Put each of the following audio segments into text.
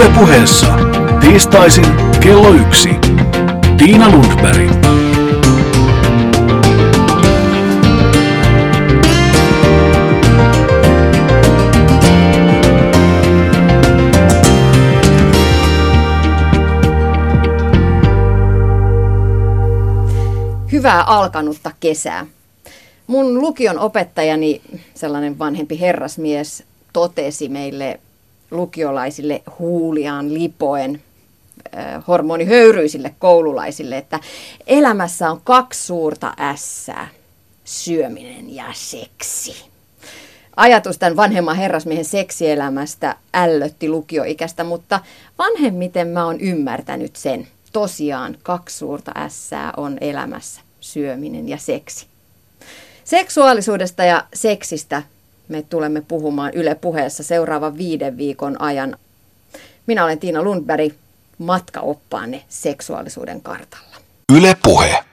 Ylepuheessa tiistaisin kello yksi. Tiina Lundberg. Hyvää alkanutta kesää. Mun lukion opettajani, sellainen vanhempi herrasmies, totesi meille lukiolaisille huuliaan lipoen äh, hormonihöyryisille koululaisille, että elämässä on kaksi suurta ässää, syöminen ja seksi. Ajatus tämän vanhemman herrasmiehen seksielämästä ällötti lukioikästä, mutta vanhemmiten mä oon ymmärtänyt sen. Tosiaan kaksi suurta ässää on elämässä, syöminen ja seksi. Seksuaalisuudesta ja seksistä me tulemme puhumaan Yle puheessa seuraavan viiden viikon ajan. Minä olen Tiina Lundberg, matkaoppaanne seksuaalisuuden kartalla. Yle puhe.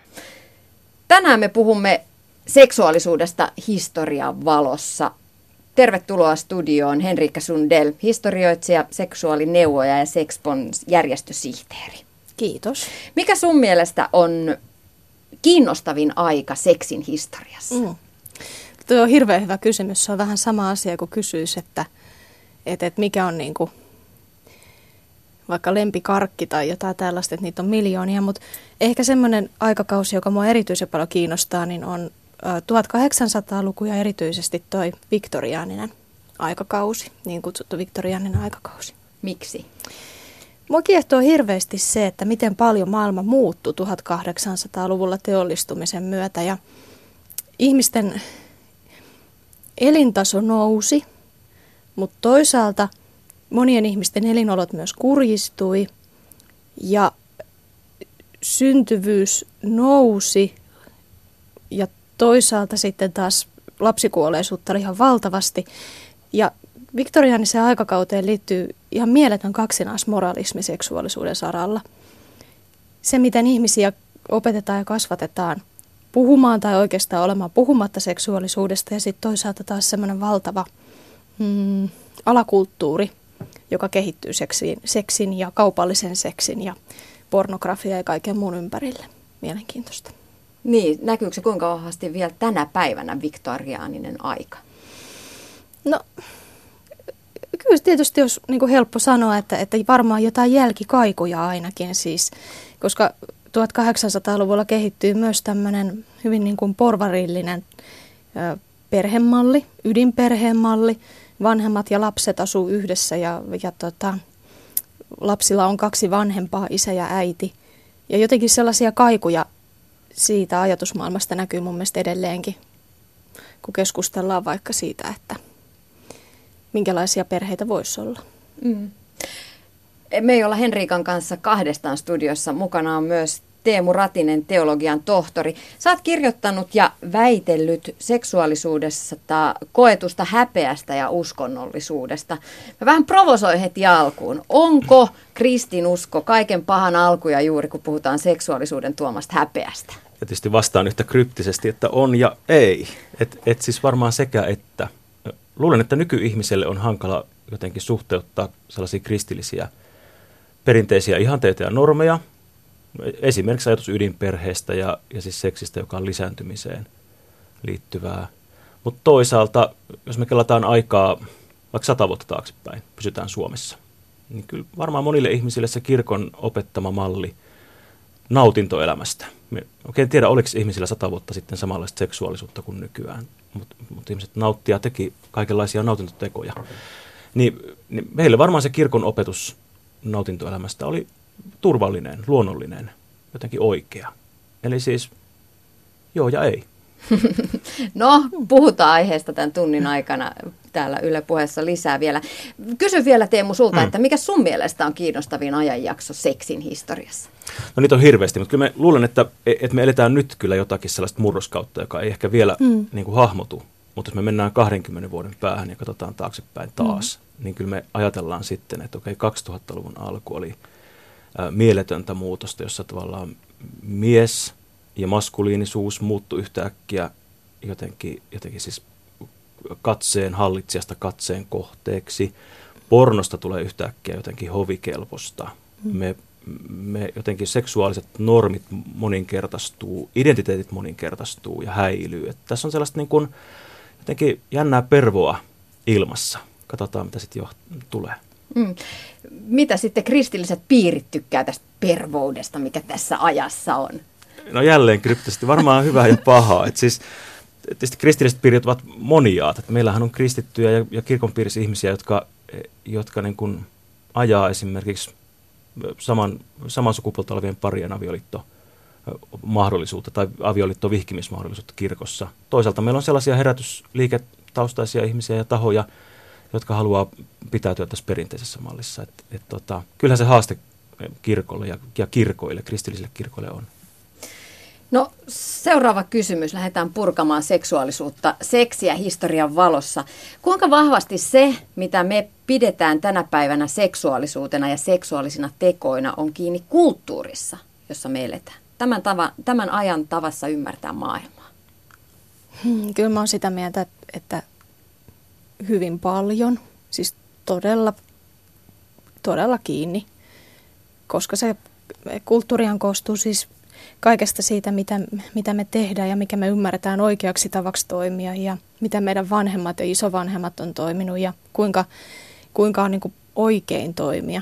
Tänään me puhumme seksuaalisuudesta historian valossa. Tervetuloa studioon Henrikka Sundell, historioitsija, seksuaalineuvoja ja Sexpons järjestösihteeri. Kiitos. Mikä sun mielestä on kiinnostavin aika seksin historiassa? Mm. Tuo on hirveän hyvä kysymys. Se on vähän sama asia kuin kysyisi, että, että, että mikä on niin kuin, vaikka lempikarkki tai jotain tällaista, että niitä on miljoonia, mutta ehkä semmoinen aikakausi, joka mua erityisen paljon kiinnostaa, niin on 1800-luku ja erityisesti toi viktoriaaninen aikakausi, niin kutsuttu viktoriaaninen aikakausi. Miksi? Mua kiehtoo hirveästi se, että miten paljon maailma muuttui 1800-luvulla teollistumisen myötä ja ihmisten elintaso nousi, mutta toisaalta monien ihmisten elinolot myös kurjistui ja syntyvyys nousi ja toisaalta sitten taas lapsikuolleisuutta oli ihan valtavasti. Ja viktoriaaniseen aikakauteen liittyy ihan mieletön kaksinaismoralismi seksuaalisuuden saralla. Se, miten ihmisiä opetetaan ja kasvatetaan puhumaan tai oikeastaan olemaan puhumatta seksuaalisuudesta ja sitten toisaalta taas semmoinen valtava mm, alakulttuuri, joka kehittyy seksin, seksin ja kaupallisen seksin ja pornografia ja kaiken muun ympärille. Mielenkiintoista. Niin, näkyykö se kuinka vahvasti vielä tänä päivänä viktoriaaninen aika? No, kyllä tietysti jos niin kuin helppo sanoa, että, että varmaan jotain jälkikaikuja ainakin siis, koska 1800-luvulla kehittyy myös tämmöinen hyvin niin kuin porvarillinen perhemalli, ydinperhemalli. Vanhemmat ja lapset asuu yhdessä ja, ja tota, lapsilla on kaksi vanhempaa, isä ja äiti. Ja jotenkin sellaisia kaikuja siitä ajatusmaailmasta näkyy mun mielestä edelleenkin, kun keskustellaan vaikka siitä, että minkälaisia perheitä voisi olla. Mm. Me ei olla Henriikan kanssa kahdestaan studiossa. Mukana on myös Teemu Ratinen, teologian tohtori. Oot kirjoittanut ja väitellyt seksuaalisuudesta, koetusta häpeästä ja uskonnollisuudesta. Mä vähän provosoin heti alkuun. Onko kristinusko kaiken pahan alkuja juuri, kun puhutaan seksuaalisuuden tuomasta häpeästä? Ja tietysti vastaan yhtä kryptisesti, että on ja ei. Et, et siis varmaan sekä että. Luulen, että nykyihmiselle on hankala jotenkin suhteuttaa sellaisia kristillisiä perinteisiä ihanteita ja normeja, esimerkiksi ajatus ydinperheestä ja, ja siis seksistä, joka on lisääntymiseen liittyvää. Mutta toisaalta, jos me kelataan aikaa vaikka sata vuotta taaksepäin, pysytään Suomessa, niin kyllä varmaan monille ihmisille se kirkon opettama malli nautintoelämästä. Me oikein tiedä, oliko ihmisillä sata vuotta sitten samanlaista seksuaalisuutta kuin nykyään, mutta mut ihmiset nauttia teki kaikenlaisia nautintotekoja. Niin, niin meille varmaan se kirkon opetus nautintoelämästä oli turvallinen, luonnollinen, jotenkin oikea. Eli siis joo ja ei. No, puhutaan aiheesta tämän tunnin aikana täällä Yle Puheessa lisää vielä. Kysy vielä Teemu sulta, hmm. että mikä sun mielestä on kiinnostavin ajanjakso seksin historiassa? No niitä on hirveästi, mutta kyllä me luulen, että, että me eletään nyt kyllä jotakin sellaista murroskautta, joka ei ehkä vielä hmm. niin kuin hahmotu. Mutta jos me mennään 20 vuoden päähän ja katsotaan taaksepäin taas, hmm. niin kyllä me ajatellaan sitten, että okei, 2000-luvun alku oli – mieletöntä muutosta, jossa tavallaan mies ja maskuliinisuus muuttui yhtäkkiä jotenkin, jotenkin siis katseen hallitsijasta katseen kohteeksi. pornosta tulee yhtäkkiä jotenkin hovikelposta. Mm. Me, me jotenkin seksuaaliset normit moninkertaistuu, identiteetit moninkertaistuu ja häilyy. Et tässä on sellaista niin kuin, jotenkin jännää pervoa ilmassa. Katsotaan, mitä sitten jo tulee. Mm. Mitä sitten kristilliset piirit tykkää tästä pervoudesta, mikä tässä ajassa on? No jälleen kryptisesti, varmaan hyvää ja pahaa. Et siis, tietysti kristilliset piirit ovat moniaat. Et meillähän on kristittyjä ja, ja kirkon piirissä ihmisiä, jotka, jotka niin kuin ajaa esimerkiksi saman, saman sukupuolta olevien parien avioliitto mahdollisuutta tai avioliitto vihkimismahdollisuutta kirkossa. Toisaalta meillä on sellaisia herätysliiketaustaisia ihmisiä ja tahoja, jotka haluaa pitäytyä tässä perinteisessä mallissa. Et, et tota, kyllähän se haaste kirkolle ja, ja kirkoille, kristillisille kirkoille on. No seuraava kysymys. Lähdetään purkamaan seksuaalisuutta seksiä historian valossa. Kuinka vahvasti se, mitä me pidetään tänä päivänä seksuaalisuutena ja seksuaalisina tekoina, on kiinni kulttuurissa, jossa me eletään? Tämän, tava, tämän ajan tavassa ymmärtää maailmaa. Hmm, kyllä mä oon sitä mieltä, että hyvin paljon, siis todella, todella kiinni, koska se kulttuurihan koostuu siis kaikesta siitä, mitä, mitä me tehdään ja mikä me ymmärretään oikeaksi tavaksi toimia ja mitä meidän vanhemmat ja isovanhemmat on toiminut ja kuinka, kuinka on niin kuin oikein toimia.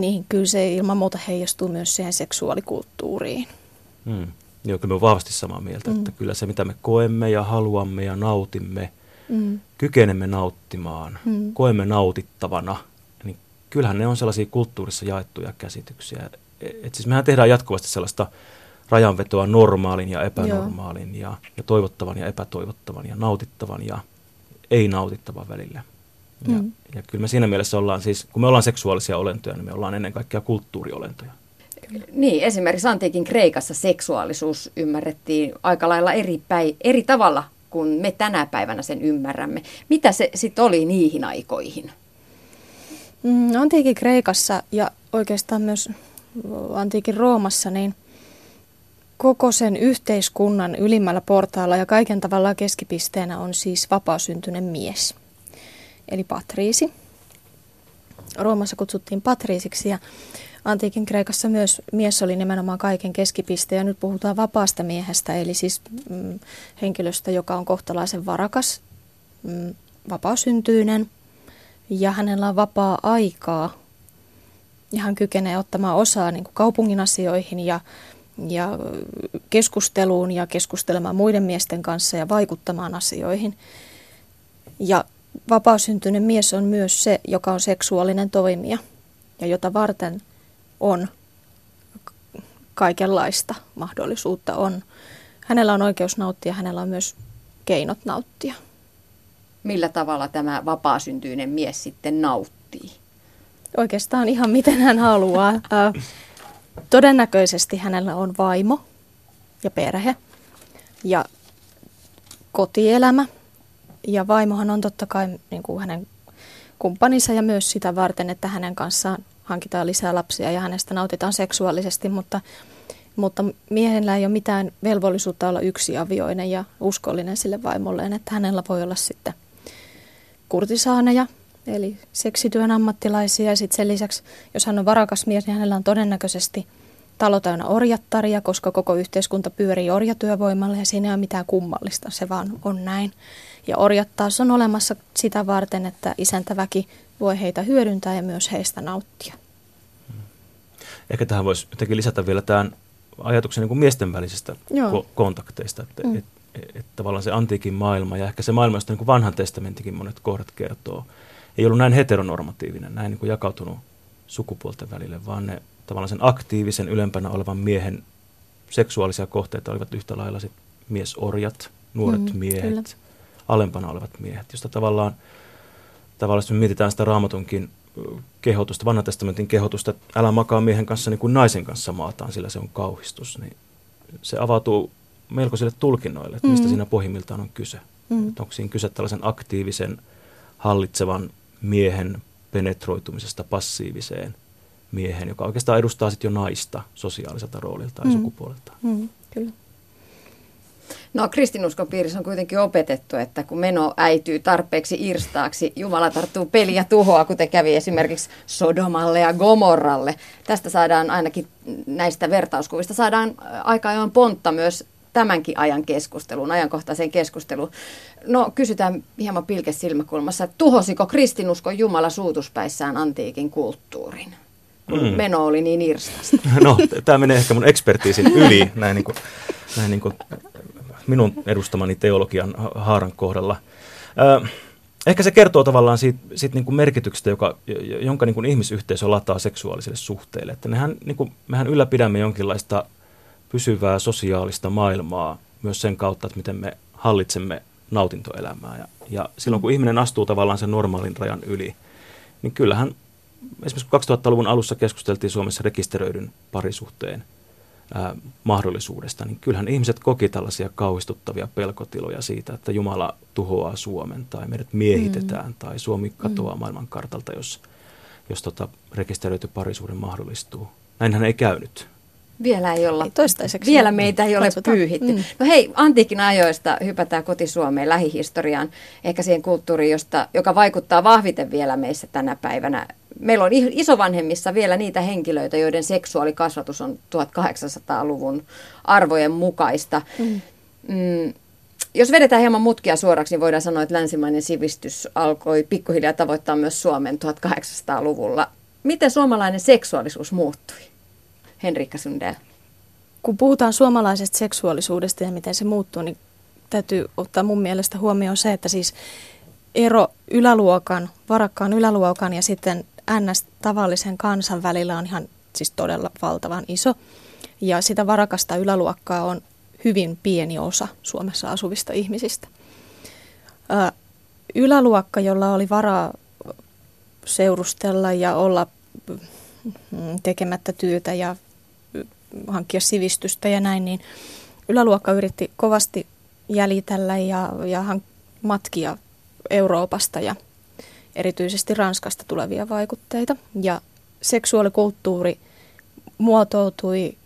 Niin kyllä se ilman muuta heijastuu myös siihen seksuaalikulttuuriin. Hmm. Joo, kyllä me vahvasti samaa mieltä, mm. että kyllä se mitä me koemme ja haluamme ja nautimme, mm. kykenemme nauttimaan, mm. koemme nautittavana, niin kyllähän ne on sellaisia kulttuurissa jaettuja käsityksiä. Et siis mehän tehdään jatkuvasti sellaista rajanvetoa normaalin ja epänormaalin ja, ja toivottavan ja epätoivottavan ja nautittavan ja ei-nautittavan välillä. Ja, mm. ja kyllä me siinä mielessä ollaan siis, kun me ollaan seksuaalisia olentoja, niin me ollaan ennen kaikkea kulttuuriolentoja. Niin, esimerkiksi antiikin Kreikassa seksuaalisuus ymmärrettiin aika lailla eri, päi, eri tavalla kuin me tänä päivänä sen ymmärrämme. Mitä se sitten oli niihin aikoihin? Mm, antiikin Kreikassa ja oikeastaan myös antiikin Roomassa, niin koko sen yhteiskunnan ylimmällä portaalla ja kaiken tavallaan keskipisteenä on siis vapaasyntyinen mies, eli patriisi. Roomassa kutsuttiin patriisiksi ja antiikin Kreikassa myös mies oli nimenomaan kaiken keskipiste ja nyt puhutaan vapaasta miehestä, eli siis mm, henkilöstä, joka on kohtalaisen varakas, mm, vapaasyntyinen ja hänellä on vapaa aikaa ja hän kykenee ottamaan osaa niin kuin kaupungin asioihin ja, ja keskusteluun ja keskustelemaan muiden miesten kanssa ja vaikuttamaan asioihin. Ja vapaasyntyinen mies on myös se, joka on seksuaalinen toimija ja jota varten on kaikenlaista mahdollisuutta on. Hänellä on oikeus nauttia, hänellä on myös keinot nauttia. Millä tavalla tämä vapaasyntyinen mies sitten nauttii? Oikeastaan ihan miten hän haluaa. Todennäköisesti hänellä on vaimo ja perhe ja kotielämä. Ja vaimohan on totta kai niin kuin hänen kumppaninsa ja myös sitä varten, että hänen kanssaan hankitaan lisää lapsia ja hänestä nautitaan seksuaalisesti, mutta, mutta miehellä ei ole mitään velvollisuutta olla yksi avioinen ja uskollinen sille vaimolleen, että hänellä voi olla sitten kurtisaaneja, eli seksityön ammattilaisia ja sitten sen lisäksi, jos hän on varakas mies, niin hänellä on todennäköisesti talo täynnä orjattaria, koska koko yhteiskunta pyörii orjatyövoimalla ja siinä ei ole mitään kummallista, se vaan on näin. Ja orjat taas on olemassa sitä varten, että isäntäväki voi heitä hyödyntää ja myös heistä nauttia. Ehkä tähän voisi jotenkin lisätä vielä tämän ajatuksen niin kuin miesten välisistä Joo. kontakteista, että mm. et, et, et, tavallaan se antiikin maailma ja ehkä se maailma, josta niin kuin vanhan testamentikin monet kohdat kertoo, ei ollut näin heteronormatiivinen, näin niin kuin jakautunut sukupuolten välille, vaan ne tavallaan sen aktiivisen ylempänä olevan miehen seksuaalisia kohteita olivat yhtä lailla sit miesorjat, nuoret mm, miehet, kyllä. Alempana olevat miehet, josta tavallaan, tavallaan jos me mietitään sitä raamatunkin kehotusta, vanhan testamentin kehotusta, että älä makaa miehen kanssa niin kuin naisen kanssa maataan, sillä se on kauhistus, niin se avautuu melkoisille tulkinnoille, että mistä mm. siinä pohjimmiltaan on kyse. Mm. Että onko siinä kyse tällaisen aktiivisen, hallitsevan miehen penetroitumisesta passiiviseen miehen, joka oikeastaan edustaa sitten jo naista sosiaaliselta roolilta ja mm. sukupuolelta. Mm, kyllä. No kristinuskon piirissä on kuitenkin opetettu, että kun meno äityy tarpeeksi irstaaksi, Jumala tarttuu peliä tuhoa, kuten kävi esimerkiksi Sodomalle ja Gomorralle. Tästä saadaan ainakin näistä vertauskuvista saadaan aika ajoin pontta myös tämänkin ajan keskusteluun, ajankohtaiseen keskusteluun. No kysytään hieman pilkes silmäkulmassa, että tuhosiko kristinuskon Jumala suutuspäissään antiikin kulttuurin? kun mm. meno oli niin irstasta. No, tämä menee ehkä mun ekspertiisin yli näin, niin kuin, näin niin kuin minun edustamani teologian haaran kohdalla. Ehkä se kertoo tavallaan siitä, siitä niin kuin merkityksestä, joka, jonka niin kuin ihmisyhteisö lataa seksuaaliselle suhteelle. Että nehän, niin kuin, mehän ylläpidämme jonkinlaista pysyvää sosiaalista maailmaa myös sen kautta, että miten me hallitsemme nautintoelämää. Ja, ja silloin kun ihminen astuu tavallaan sen normaalin rajan yli, niin kyllähän esimerkiksi 2000-luvun alussa keskusteltiin Suomessa rekisteröidyn parisuhteen ää, mahdollisuudesta, niin kyllähän ihmiset koki tällaisia kauhistuttavia pelkotiloja siitä, että Jumala tuhoaa Suomen tai meidät miehitetään mm. tai Suomi katoaa mm. maailmankartalta, jos, jos tota rekisteröity parisuuden mahdollistuu. Näinhän ei käynyt. Vielä ei olla. Ei toistaiseksi. Vielä meitä ei ole Katsotaan. pyyhitty. Mm. No hei, antiikin ajoista hypätään kotisuomeen lähihistoriaan, ehkä siihen kulttuuriin, josta, joka vaikuttaa vahviten vielä meissä tänä päivänä. Meillä on isovanhemmissa vielä niitä henkilöitä, joiden seksuaalikasvatus on 1800-luvun arvojen mukaista. Mm. Mm, jos vedetään hieman mutkia suoraksi, niin voidaan sanoa, että länsimainen sivistys alkoi pikkuhiljaa tavoittaa myös Suomen 1800-luvulla. Miten suomalainen seksuaalisuus muuttui? Henrikka Sundell? Kun puhutaan suomalaisesta seksuaalisuudesta ja miten se muuttuu, niin täytyy ottaa mun mielestä huomioon se, että siis ero yläluokan, varakkaan yläluokan ja sitten NS-tavallisen kansan välillä on ihan siis todella valtavan iso. Ja sitä varakasta yläluokkaa on hyvin pieni osa Suomessa asuvista ihmisistä. Ö, yläluokka, jolla oli varaa seurustella ja olla mm, tekemättä työtä ja hankkia sivistystä ja näin, niin yläluokka yritti kovasti jäljitellä ja, ja matkia Euroopasta ja erityisesti Ranskasta tulevia vaikutteita. Ja seksuaalikulttuuri muotoutui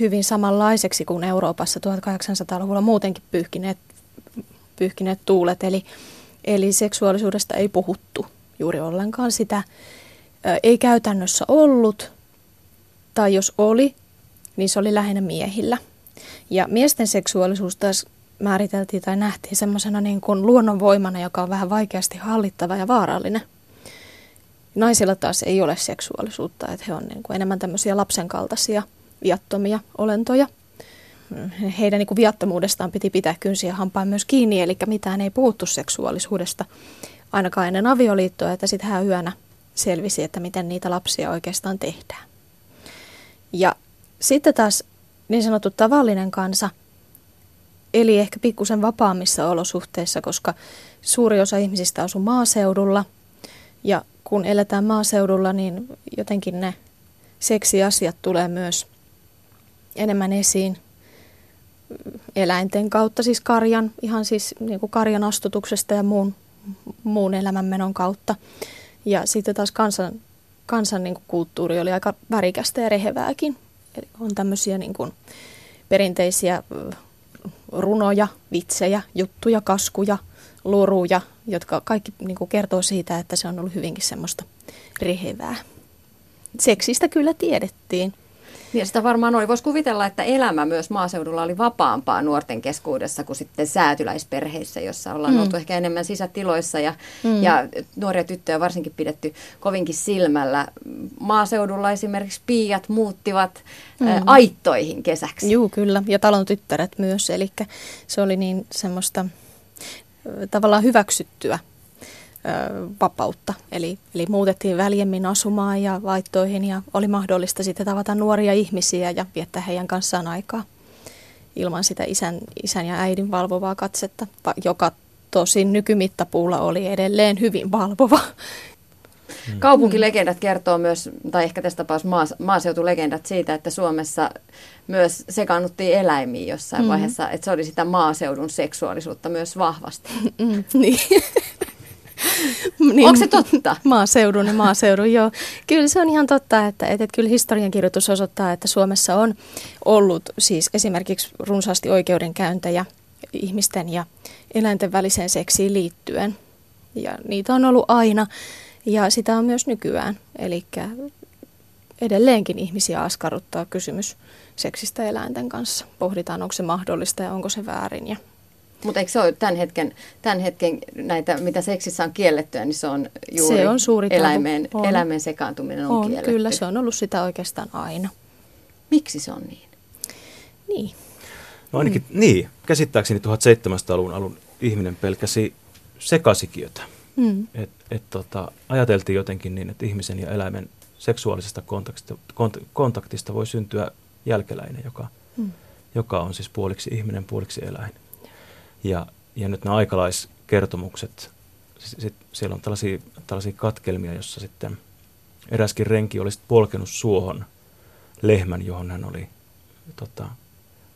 hyvin samanlaiseksi kuin Euroopassa 1800-luvulla muutenkin pyyhkineet, pyyhkineet tuulet. Eli, eli seksuaalisuudesta ei puhuttu juuri ollenkaan sitä. Ei käytännössä ollut, tai jos oli, niin se oli lähinnä miehillä. Ja miesten seksuaalisuus taas määriteltiin tai nähtiin semmoisena niin kuin luonnonvoimana, joka on vähän vaikeasti hallittava ja vaarallinen. Naisilla taas ei ole seksuaalisuutta, että he on niin kuin enemmän tämmöisiä lapsen kaltaisia viattomia olentoja. Heidän niin kuin viattomuudestaan piti pitää kynsiä hampaan myös kiinni, eli mitään ei puhuttu seksuaalisuudesta ainakaan ennen avioliittoa, että sitten hän yönä selvisi, että miten niitä lapsia oikeastaan tehdään. Ja sitten taas niin sanottu tavallinen kansa eli ehkä pikkusen vapaammissa olosuhteissa, koska suuri osa ihmisistä asuu maaseudulla. Ja kun eletään maaseudulla, niin jotenkin ne seksiasiat tulee myös enemmän esiin eläinten kautta, siis karjan, ihan siis niin kuin karjan astutuksesta ja muun, muun elämänmenon kautta. Ja sitten taas kansan, kansan niin kuin kulttuuri oli aika värikästä ja rehevääkin. Eli on tämmöisiä niin kuin perinteisiä runoja, vitsejä, juttuja, kaskuja, luruja, jotka kaikki niin kuin kertoo siitä, että se on ollut hyvinkin semmoista rehevää. Seksistä kyllä tiedettiin. Niin sitä varmaan oli. Voisi kuvitella, että elämä myös maaseudulla oli vapaampaa nuorten keskuudessa kuin sitten säätyläisperheissä, jossa ollaan mm. oltu ehkä enemmän sisätiloissa ja, mm. ja nuoria tyttöjä varsinkin pidetty kovinkin silmällä. Maaseudulla esimerkiksi piiat muuttivat mm. ä, aittoihin kesäksi. Joo, kyllä. Ja talon tyttäret myös. Eli se oli niin semmoista tavallaan hyväksyttyä vapautta. Eli, eli muutettiin väljemmin asumaan ja vaihtoihin ja oli mahdollista sitten tavata nuoria ihmisiä ja viettää heidän kanssaan aikaa ilman sitä isän, isän ja äidin valvovaa katsetta, joka tosin nykymittapuulla oli edelleen hyvin valvova. Hmm. Kaupunkilegendat kertoo myös, tai ehkä tässä tapauksessa maas, maaseutulegendat siitä, että Suomessa myös sekaannuttiin eläimiin jossain mm. vaiheessa, että se oli sitä maaseudun seksuaalisuutta myös vahvasti. Mm, niin. niin, Onko se totta? Maaseudun ja maaseudun, joo. Kyllä se on ihan totta, että, että, että kyllä historiankirjoitus osoittaa, että Suomessa on ollut siis esimerkiksi runsaasti oikeudenkäyntejä ihmisten ja eläinten väliseen seksiin liittyen. Ja niitä on ollut aina ja sitä on myös nykyään. Eli edelleenkin ihmisiä askarruttaa kysymys seksistä eläinten kanssa. Pohditaan, onko se mahdollista ja onko se väärin. Ja mutta eikö se ole tämän hetken, tämän hetken näitä, mitä seksissä on kiellettyä, niin se on juuri se on suuri eläimeen, on. eläimeen sekaantuminen on, on kielletty. Kyllä, se on ollut sitä oikeastaan aina. Miksi se on niin? Niin. No ainakin, mm. niin. Käsittääkseni 1700-luvun alun ihminen pelkäsi sekasikiötä. Mm. Et, et tota, ajateltiin jotenkin niin, että ihmisen ja eläimen seksuaalisesta kontaktista, kont, kontaktista voi syntyä jälkeläinen, joka, mm. joka on siis puoliksi ihminen, puoliksi eläin. Ja, ja nyt nämä aikalaiskertomukset, sit, siellä on tällaisia, tällaisia katkelmia, jossa sitten eräskin renki olisi polkenut suohon lehmän, johon hän oli tota,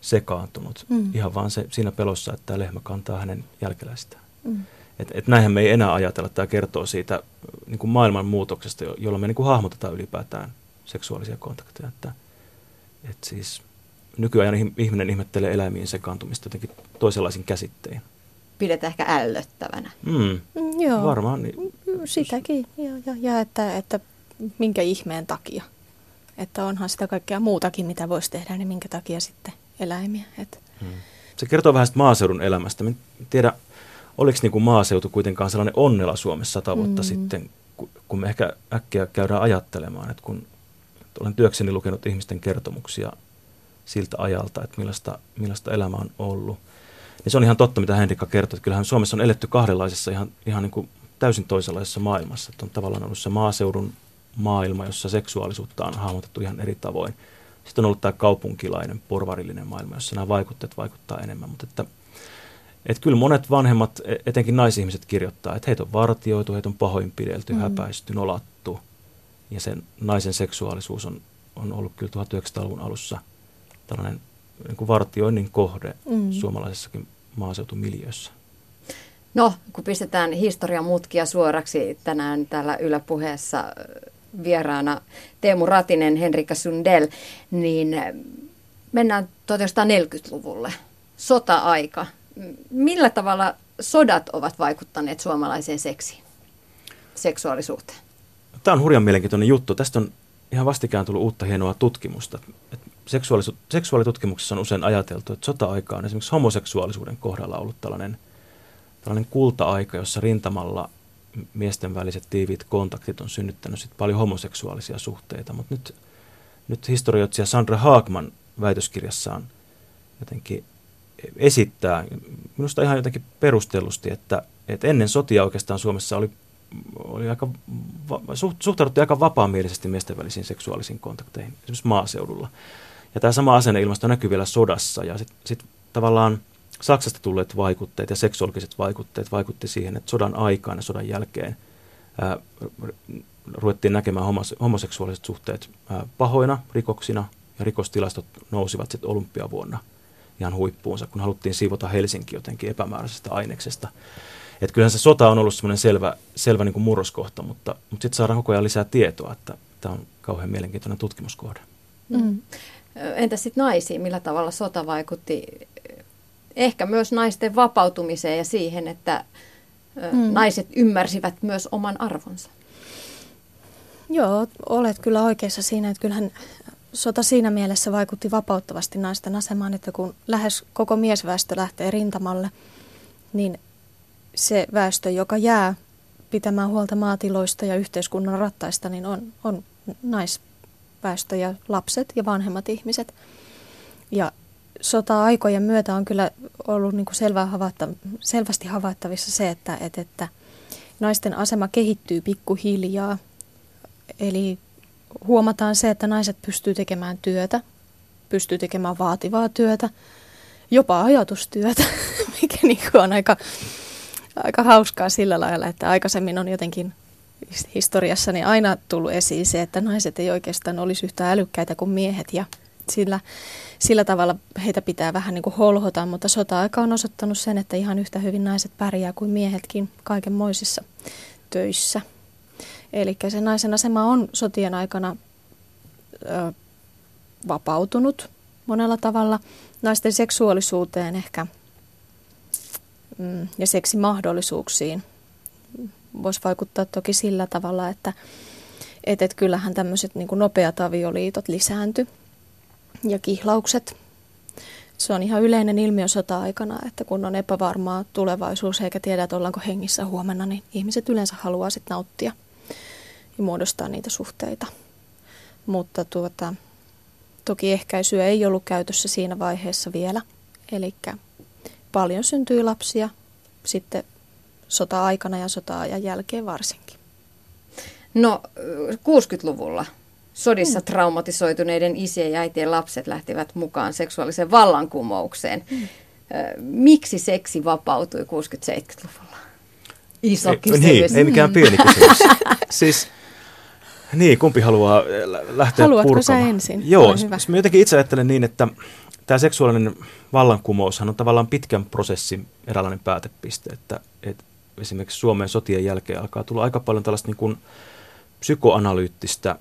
sekaantunut. Mm. Ihan vaan se, siinä pelossa, että tämä lehmä kantaa hänen jälkeläistään. Mm. Et, et näinhän me ei enää ajatella. Tämä kertoo siitä niin kuin maailman muutoksesta, jolla me niin kuin hahmotetaan ylipäätään seksuaalisia kontakteja. Että, et siis nykyajan ihminen ihmettelee eläimiin sekaantumista jotenkin toisenlaisin käsittein. Pidetään ehkä ällöttävänä. Mm. Mm, joo. Varmaan. Niin. Sitäkin. Ja, ja, ja että, että minkä ihmeen takia. Että onhan sitä kaikkea muutakin, mitä voisi tehdä, niin minkä takia sitten eläimiä. Et. Mm. Se kertoo vähän maaseudun elämästä. Mä en tiedä, oliko niin kuin maaseutu kuitenkaan sellainen onnela Suomessa sata vuotta mm. sitten, kun me ehkä äkkiä käydään ajattelemaan, että kun olen työkseni lukenut ihmisten kertomuksia siltä ajalta, että millaista, millaista elämä on ollut. Niin se on ihan totta, mitä Henrikka kertoi, että kyllähän Suomessa on eletty kahdenlaisessa ihan, ihan niin kuin täysin toisenlaisessa maailmassa. Että on tavallaan ollut se maaseudun maailma, jossa seksuaalisuutta on hahmotettu ihan eri tavoin. Sitten on ollut tämä kaupunkilainen, porvarillinen maailma, jossa nämä vaikutteet vaikuttaa enemmän. Mutta että, että kyllä monet vanhemmat, e, etenkin naisihmiset kirjoittaa, että heitä on vartioitu, heitä on pahoinpidelty, mm. häpäisty, nolattu. Ja sen naisen seksuaalisuus on, on ollut kyllä 1900-luvun alussa – tällainen niin kuin vartioinnin kohde mm. suomalaisessakin maaseutumiljössä. No, kun pistetään historian mutkia suoraksi tänään täällä yläpuheessa vieraana Teemu Ratinen, Henrikka Sundell, niin mennään 1940-luvulle. Sota-aika. Millä tavalla sodat ovat vaikuttaneet suomalaiseen seksiin, seksuaalisuuteen? Tämä on hurjan mielenkiintoinen juttu. Tästä on ihan vastikään tullut uutta hienoa tutkimusta. Seksuaalis- seksuaalitutkimuksessa on usein ajateltu, että sota-aika on esimerkiksi homoseksuaalisuuden kohdalla ollut tällainen, tällainen kulta-aika, jossa rintamalla miesten väliset tiiviit kontaktit on synnyttänyt sit paljon homoseksuaalisia suhteita. Mutta nyt, nyt historioitsija Sandra Haagman väitöskirjassaan jotenkin esittää, minusta ihan jotenkin perustellusti, että, että ennen sotia oikeastaan Suomessa oli oli aika, suhtauduttiin aika vapaamielisesti miesten välisiin seksuaalisiin kontakteihin, esimerkiksi maaseudulla. Ja tämä sama asenneilmasto näkyy vielä sodassa ja sitten sit tavallaan Saksasta tulleet vaikutteet ja seksuaaliset vaikutteet vaikutti siihen, että sodan aikaan ja sodan jälkeen ää, ruvettiin näkemään homos, homoseksuaaliset suhteet ää, pahoina rikoksina ja rikostilastot nousivat sitten olympiavuonna ihan huippuunsa, kun haluttiin siivota Helsinki jotenkin epämääräisestä aineksesta. Että kyllähän se sota on ollut semmoinen selvä, selvä niin kuin murroskohta, mutta, mutta sitten saadaan koko ajan lisää tietoa, että tämä on kauhean mielenkiintoinen tutkimuskohde. Mm. Entä sitten naisiin? Millä tavalla sota vaikutti ehkä myös naisten vapautumiseen ja siihen, että mm. naiset ymmärsivät myös oman arvonsa? Joo, olet kyllä oikeassa siinä, että kyllähän sota siinä mielessä vaikutti vapauttavasti naisten asemaan, että kun lähes koko miesväestö lähtee rintamalle, niin se väestö, joka jää pitämään huolta maatiloista ja yhteiskunnan rattaista, niin on, on naisväestö ja lapset ja vanhemmat ihmiset. Ja sota-aikojen myötä on kyllä ollut niin kuin selvä havaitta, selvästi havaittavissa se, että, että, että naisten asema kehittyy pikkuhiljaa. Eli huomataan se, että naiset pystyy tekemään työtä, pystyy tekemään vaativaa työtä, jopa ajatustyötä, mikä niin on aika aika hauskaa sillä lailla, että aikaisemmin on jotenkin historiassani aina tullut esiin se, että naiset ei oikeastaan olisi yhtä älykkäitä kuin miehet ja sillä, sillä tavalla heitä pitää vähän niin kuin holhota, mutta sota-aika on osoittanut sen, että ihan yhtä hyvin naiset pärjää kuin miehetkin kaikenmoisissa töissä. Eli se naisen asema on sotien aikana ö, vapautunut monella tavalla. Naisten seksuaalisuuteen ehkä mm, ja seksimahdollisuuksiin voisi vaikuttaa toki sillä tavalla, että et, et kyllähän tämmöiset niin nopeat avioliitot lisääntyi ja kihlaukset. Se on ihan yleinen ilmiö sota-aikana, että kun on epävarmaa tulevaisuus eikä tiedä, että ollaanko hengissä huomenna, niin ihmiset yleensä haluaa sitten nauttia ja muodostaa niitä suhteita. Mutta tuota, toki ehkäisyä ei ollut käytössä siinä vaiheessa vielä. Eli paljon syntyi lapsia sitten sota-aikana ja sota-ajan jälkeen varsinkin. No 60-luvulla sodissa mm. traumatisoituneiden isien ja äitien lapset lähtivät mukaan seksuaaliseen vallankumoukseen. Mm. Miksi seksi vapautui 60-70-luvulla? Iso kysymys. Niin, ei mikään pieni kysymys. siis, niin, kumpi haluaa lähteä Haluatko purkamaan? sä ensin? Joo, mä jotenkin itse ajattelen niin, että tämä seksuaalinen vallankumoushan on tavallaan pitkän prosessin eräänlainen päätepiste, että, että esimerkiksi Suomen sotien jälkeen alkaa tulla aika paljon tällaista niin kuin psykoanalyyttistä,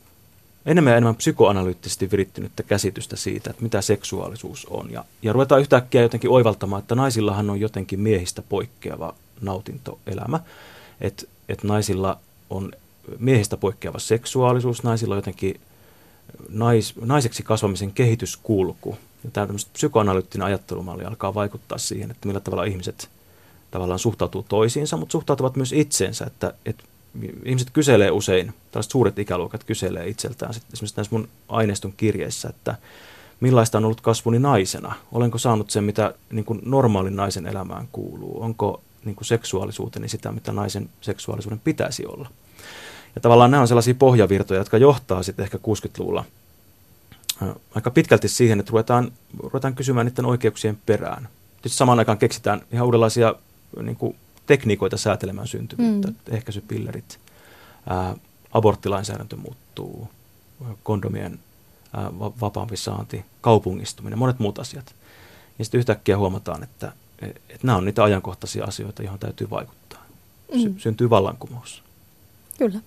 enemmän ja enemmän psykoanalyyttisesti virittynyttä käsitystä siitä, että mitä seksuaalisuus on. Ja, ja ruvetaan yhtäkkiä jotenkin oivaltamaan, että naisillahan on jotenkin miehistä poikkeava nautintoelämä. Että et naisilla on miehistä poikkeava seksuaalisuus, naisilla on jotenkin nais, naiseksi kasvamisen kehityskulku. Ja tämä psykoanalyyttinen ajattelumalli alkaa vaikuttaa siihen, että millä tavalla ihmiset tavallaan suhtautuu toisiinsa, mutta suhtautuvat myös itseensä, että, että ihmiset kyselee usein, tällaiset suuret ikäluokat kyselee itseltään, sit esimerkiksi näissä mun aineiston kirjeissä, että millaista on ollut kasvuni naisena, olenko saanut sen, mitä niin kuin normaalin naisen elämään kuuluu, onko niin kuin seksuaalisuuteni sitä, mitä naisen seksuaalisuuden pitäisi olla. Ja tavallaan nämä on sellaisia pohjavirtoja, jotka johtaa sitten ehkä 60-luvulla aika pitkälti siihen, että ruvetaan, ruvetaan kysymään niiden oikeuksien perään. Tietysti samaan aikaan keksitään ihan uudenlaisia niin kuin tekniikoita säätelemään syntyvyyttä, mm. ehkäisypillerit, ää, aborttilainsäädäntö muuttuu, kondomien ää, vapaampi saanti, kaupungistuminen, monet muut asiat. Ja sitten yhtäkkiä huomataan, että, että nämä on niitä ajankohtaisia asioita, joihin täytyy vaikuttaa. Sy- mm. Syntyy vallankumous. Kyllä.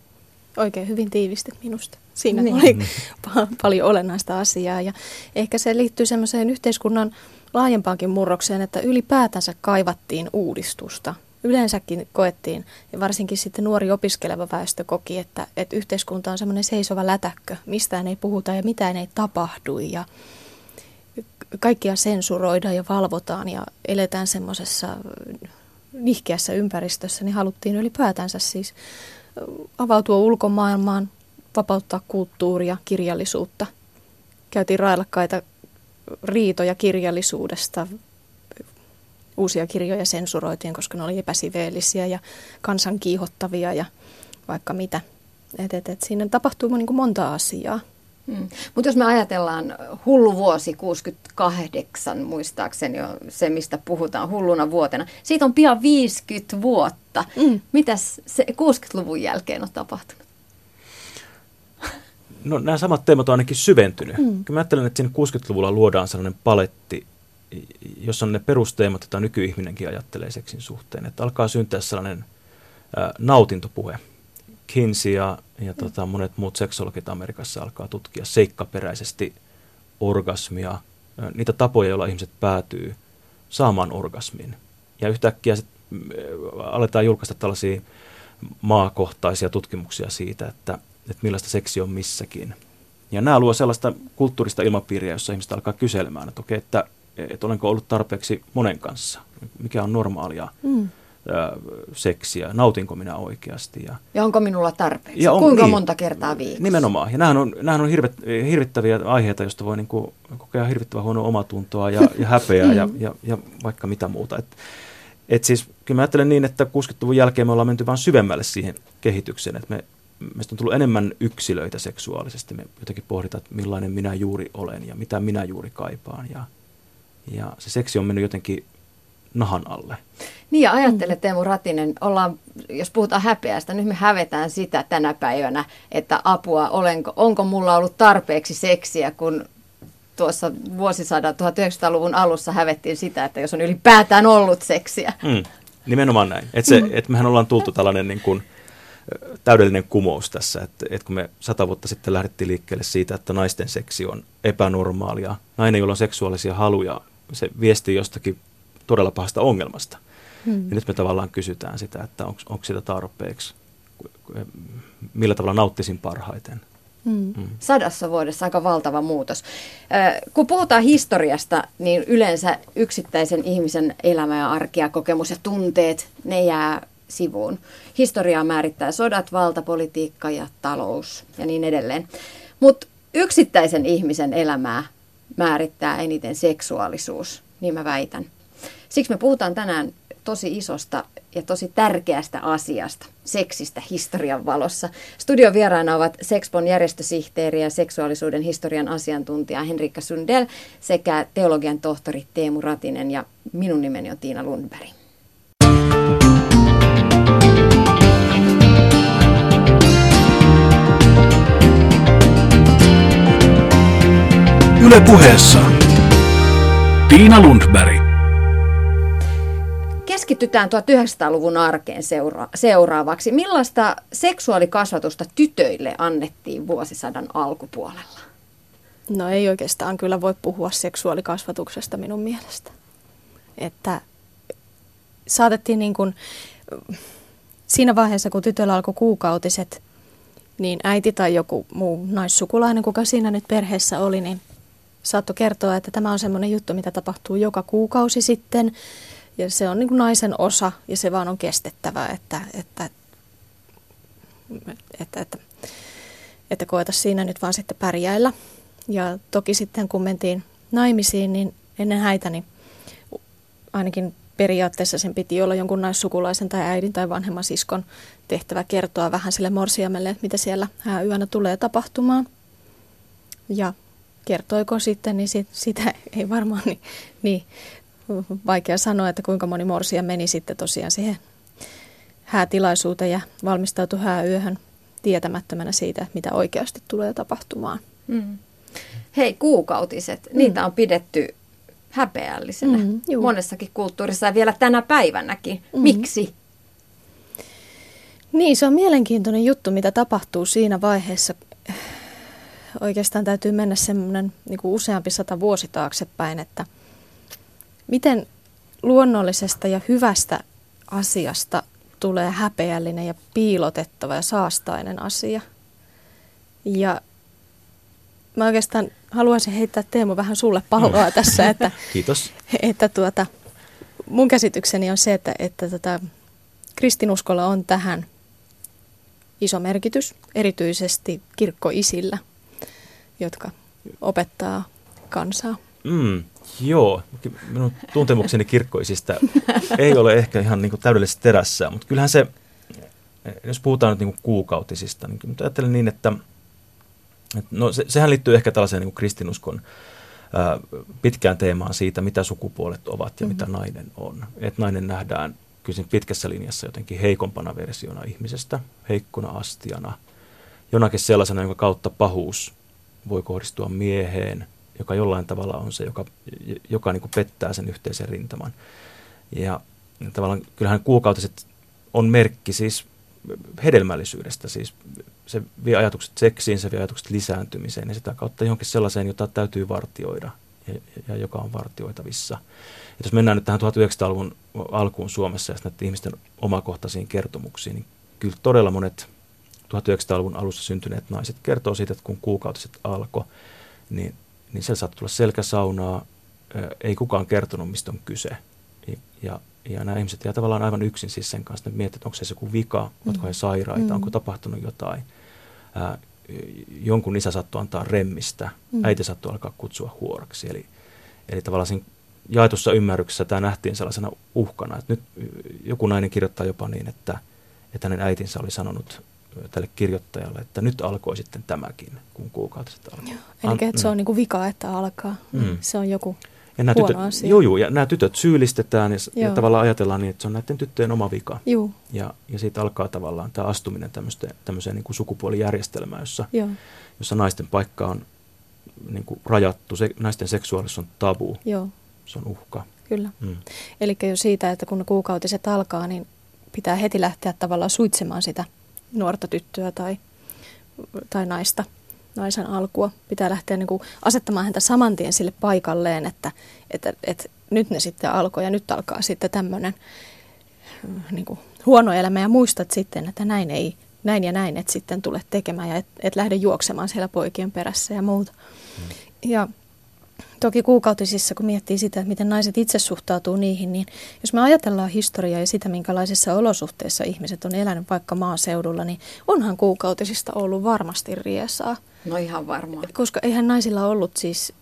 Oikein hyvin tiivistit minusta. Siinä niin. oli mm. paljon olennaista asiaa ja ehkä se liittyy semmoiseen yhteiskunnan laajempaankin murrokseen, että ylipäätänsä kaivattiin uudistusta. Yleensäkin koettiin, ja varsinkin sitten nuori opiskeleva väestö koki, että, että yhteiskunta on semmoinen seisova lätäkkö, mistään ei puhuta ja mitään ei tapahdu ja kaikkia sensuroidaan ja valvotaan ja eletään semmoisessa nihkeässä ympäristössä, niin haluttiin ylipäätänsä siis avautua ulkomaailmaan, vapauttaa kulttuuria, kirjallisuutta. Käytiin railakkaita riitoja kirjallisuudesta. Uusia kirjoja sensuroitiin, koska ne oli epäsiveellisiä ja kansan kiihottavia ja vaikka mitä. Et, et, et siinä tapahtuu niin kuin monta asiaa. Hmm. Mutta jos me ajatellaan hullu vuosi 68, muistaakseni jo se, mistä puhutaan hulluna vuotena, siitä on pian 50 vuotta. Hmm. Mitäs se 60-luvun jälkeen on tapahtunut? No, nämä samat teemat on ainakin syventynyt. Mm. Mä ajattelen, että siinä 60-luvulla luodaan sellainen paletti, jossa on ne perusteemat, joita nykyihminenkin ajattelee seksin suhteen. Että alkaa syntyä sellainen ä, nautintopuhe. Kinsey ja, ja tota, monet muut seksologit Amerikassa alkaa tutkia seikkaperäisesti orgasmia, ä, niitä tapoja, joilla ihmiset päätyy saamaan orgasmin. Ja yhtäkkiä sit, ä, aletaan julkaista tällaisia maakohtaisia tutkimuksia siitä, että että millaista seksi on missäkin. Ja nämä luo sellaista kulttuurista ilmapiiriä, jossa ihmiset alkaa kyselemään, että okei, että, että olenko ollut tarpeeksi monen kanssa, mikä on normaalia mm. seksiä, nautinko minä oikeasti. Ja, ja onko minulla tarpeeksi, ja on, kuinka niin, monta kertaa viikossa. Nimenomaan, ja nämähän on, nämähän on hirvet, hirvittäviä aiheita, joista voi niin kuin kokea hirvittävän huonoa omatuntoa ja, ja häpeää mm. ja, ja, ja vaikka mitä muuta. Et, et siis, kyllä mä ajattelen niin, että 60-luvun jälkeen me ollaan menty vain syvemmälle siihen kehitykseen, että me meistä on tullut enemmän yksilöitä seksuaalisesti. Me jotenkin pohditaan, että millainen minä juuri olen ja mitä minä juuri kaipaan. Ja, ja se seksi on mennyt jotenkin nahan alle. Niin ja ajattele Teemu Ratinen, ollaan, jos puhutaan häpeästä, nyt me hävetään sitä tänä päivänä, että apua, olenko, onko mulla ollut tarpeeksi seksiä, kun tuossa vuosisadan 1900-luvun alussa hävettiin sitä, että jos on ylipäätään ollut seksiä. Mm, nimenomaan näin. Että mm. et mehän ollaan tultu tällainen niin kuin, täydellinen kumous tässä, että, että kun me sata vuotta sitten lähdettiin liikkeelle siitä, että naisten seksi on epänormaalia, nainen, jolla on seksuaalisia haluja, se viestii jostakin todella pahasta ongelmasta. Hmm. Ja nyt me tavallaan kysytään sitä, että onko sitä tarpeeksi, millä tavalla nauttisin parhaiten. Hmm. Hmm. Sadassa vuodessa aika valtava muutos. Kun puhutaan historiasta, niin yleensä yksittäisen ihmisen elämä ja arki ja kokemus ja tunteet, ne jää sivuun. Historiaa määrittää sodat, valtapolitiikka ja talous ja niin edelleen. Mutta yksittäisen ihmisen elämää määrittää eniten seksuaalisuus, niin mä väitän. Siksi me puhutaan tänään tosi isosta ja tosi tärkeästä asiasta, seksistä historian valossa. Studion vieraana ovat Sexpon järjestösihteeri ja seksuaalisuuden historian asiantuntija Henrikka Sundell sekä teologian tohtori Teemu Ratinen ja minun nimeni on Tiina Lundberg. Yle puheessa Tiina Lundberg keskitytään 1900-luvun arkeen seura- seuraavaksi. Millaista seksuaalikasvatusta tytöille annettiin vuosisadan alkupuolella? No ei oikeastaan kyllä voi puhua seksuaalikasvatuksesta minun mielestä. Että saatettiin niin kuin, siinä vaiheessa, kun tytöllä alkoi kuukautiset, niin äiti tai joku muu naissukulainen, kuka siinä nyt perheessä oli, niin saattoi kertoa, että tämä on semmoinen juttu, mitä tapahtuu joka kuukausi sitten ja se on niin kuin naisen osa ja se vaan on kestettävä, että, että, että, että, että koeta siinä nyt vaan sitten pärjäillä. Ja toki sitten kun mentiin naimisiin, niin ennen häitä, niin ainakin periaatteessa sen piti olla jonkun naissukulaisen tai äidin tai vanhemman siskon tehtävä kertoa vähän sille morsiamelle, mitä siellä yönä tulee tapahtumaan. Ja kertoiko sitten, niin sit, sitä ei varmaan niin, niin vaikea sanoa, että kuinka moni morsia meni sitten tosiaan siihen häätilaisuuteen ja valmistautui hääyöhön tietämättömänä siitä, mitä oikeasti tulee tapahtumaan. Mm. Hei, kuukautiset, mm. niitä on pidetty häpeällisenä mm, monessakin kulttuurissa ja vielä tänä päivänäkin. Mm. Miksi? Niin, se on mielenkiintoinen juttu, mitä tapahtuu siinä vaiheessa. Oikeastaan täytyy mennä semmoinen niin useampi sata vuosi taaksepäin, että – Miten luonnollisesta ja hyvästä asiasta tulee häpeällinen ja piilotettava ja saastainen asia. Ja mä oikeastaan haluaisin heittää Teemu vähän sulle palloa mm. tässä, että, Kiitos. että tuota, mun käsitykseni on se, että, että tota, kristinuskolla on tähän iso merkitys, erityisesti kirkkoisillä, jotka opettaa kansaa. Mm, joo, minun tuntemukseni kirkkoisista ei ole ehkä ihan niin kuin täydellisessä terässä, mutta kyllähän se, jos puhutaan nyt niin kuin kuukautisista, niin ajattelen niin, että, että no se, sehän liittyy ehkä tällaiseen niin kuin kristinuskon ää, pitkään teemaan siitä, mitä sukupuolet ovat ja mm-hmm. mitä nainen on. Että nainen nähdään kyllä pitkässä linjassa jotenkin heikompana versiona ihmisestä, heikkona astiana, jonakin sellaisena, jonka kautta pahuus voi kohdistua mieheen – joka jollain tavalla on se, joka, joka niin kuin pettää sen yhteisen rintaman. Ja tavallaan kyllähän kuukautiset on merkki siis hedelmällisyydestä, siis se vie ajatukset seksiin, se vie ajatukset lisääntymiseen ja sitä kautta johonkin sellaiseen, jota täytyy vartioida ja, ja joka on vartioitavissa. Ja jos mennään nyt tähän 1900-luvun alkuun Suomessa ja näiden ihmisten omakohtaisiin kertomuksiin, niin kyllä todella monet 1900-luvun alussa syntyneet naiset kertoo siitä, että kun kuukautiset alkoi, niin niin siellä saattoi tulla selkäsaunaa, ei kukaan kertonut, mistä on kyse. Ja, ja nämä ihmiset jää tavallaan aivan yksin siis sen kanssa, että miettii, että onko se joku vika, mm. oletko he sairaita, mm. onko tapahtunut jotain. Ää, jonkun isä saattoi antaa remmistä, mm. äiti saattoi alkaa kutsua huoraksi. Eli, eli tavallaan siinä jaetussa ymmärryksessä tämä nähtiin sellaisena uhkana, että nyt joku nainen kirjoittaa jopa niin, että, että hänen äitinsä oli sanonut tälle kirjoittajalle, että nyt alkoi sitten tämäkin, kun kuukautiset alkoi. Eli An- että se on mm. niin kuin vika, että alkaa. Mm. Se on joku ja nämä huono tytöt, asia. Joo, joo, ja nämä tytöt syyllistetään ja, ja tavallaan ajatellaan niin, että se on näiden tyttöjen oma vika. Joo. Ja, ja siitä alkaa tavallaan tämä astuminen tämmöiseen niin kuin sukupuolijärjestelmään, jossa, joo. jossa naisten paikka on niin kuin rajattu, se, naisten seksuaalisuus on tabu, Joo, se on uhka. kyllä. Mm. Eli jo siitä, että kun kuukautiset alkaa, niin pitää heti lähteä tavallaan suitsemaan sitä nuorta tyttöä tai, tai naista, naisen alkua. Pitää lähteä niin kuin asettamaan häntä saman tien sille paikalleen, että, että, että nyt ne sitten alkoi ja nyt alkaa sitten tämmöinen niin kuin huono elämä ja muistat sitten, että näin ei, näin ja näin et sitten tule tekemään ja et, et lähde juoksemaan siellä poikien perässä ja muuta. Ja toki kuukautisissa, kun miettii sitä, että miten naiset itse suhtautuu niihin, niin jos me ajatellaan historiaa ja sitä, minkälaisissa olosuhteissa ihmiset on elänyt vaikka maaseudulla, niin onhan kuukautisista ollut varmasti riesaa. No ihan varmaan. Koska eihän naisilla ollut siis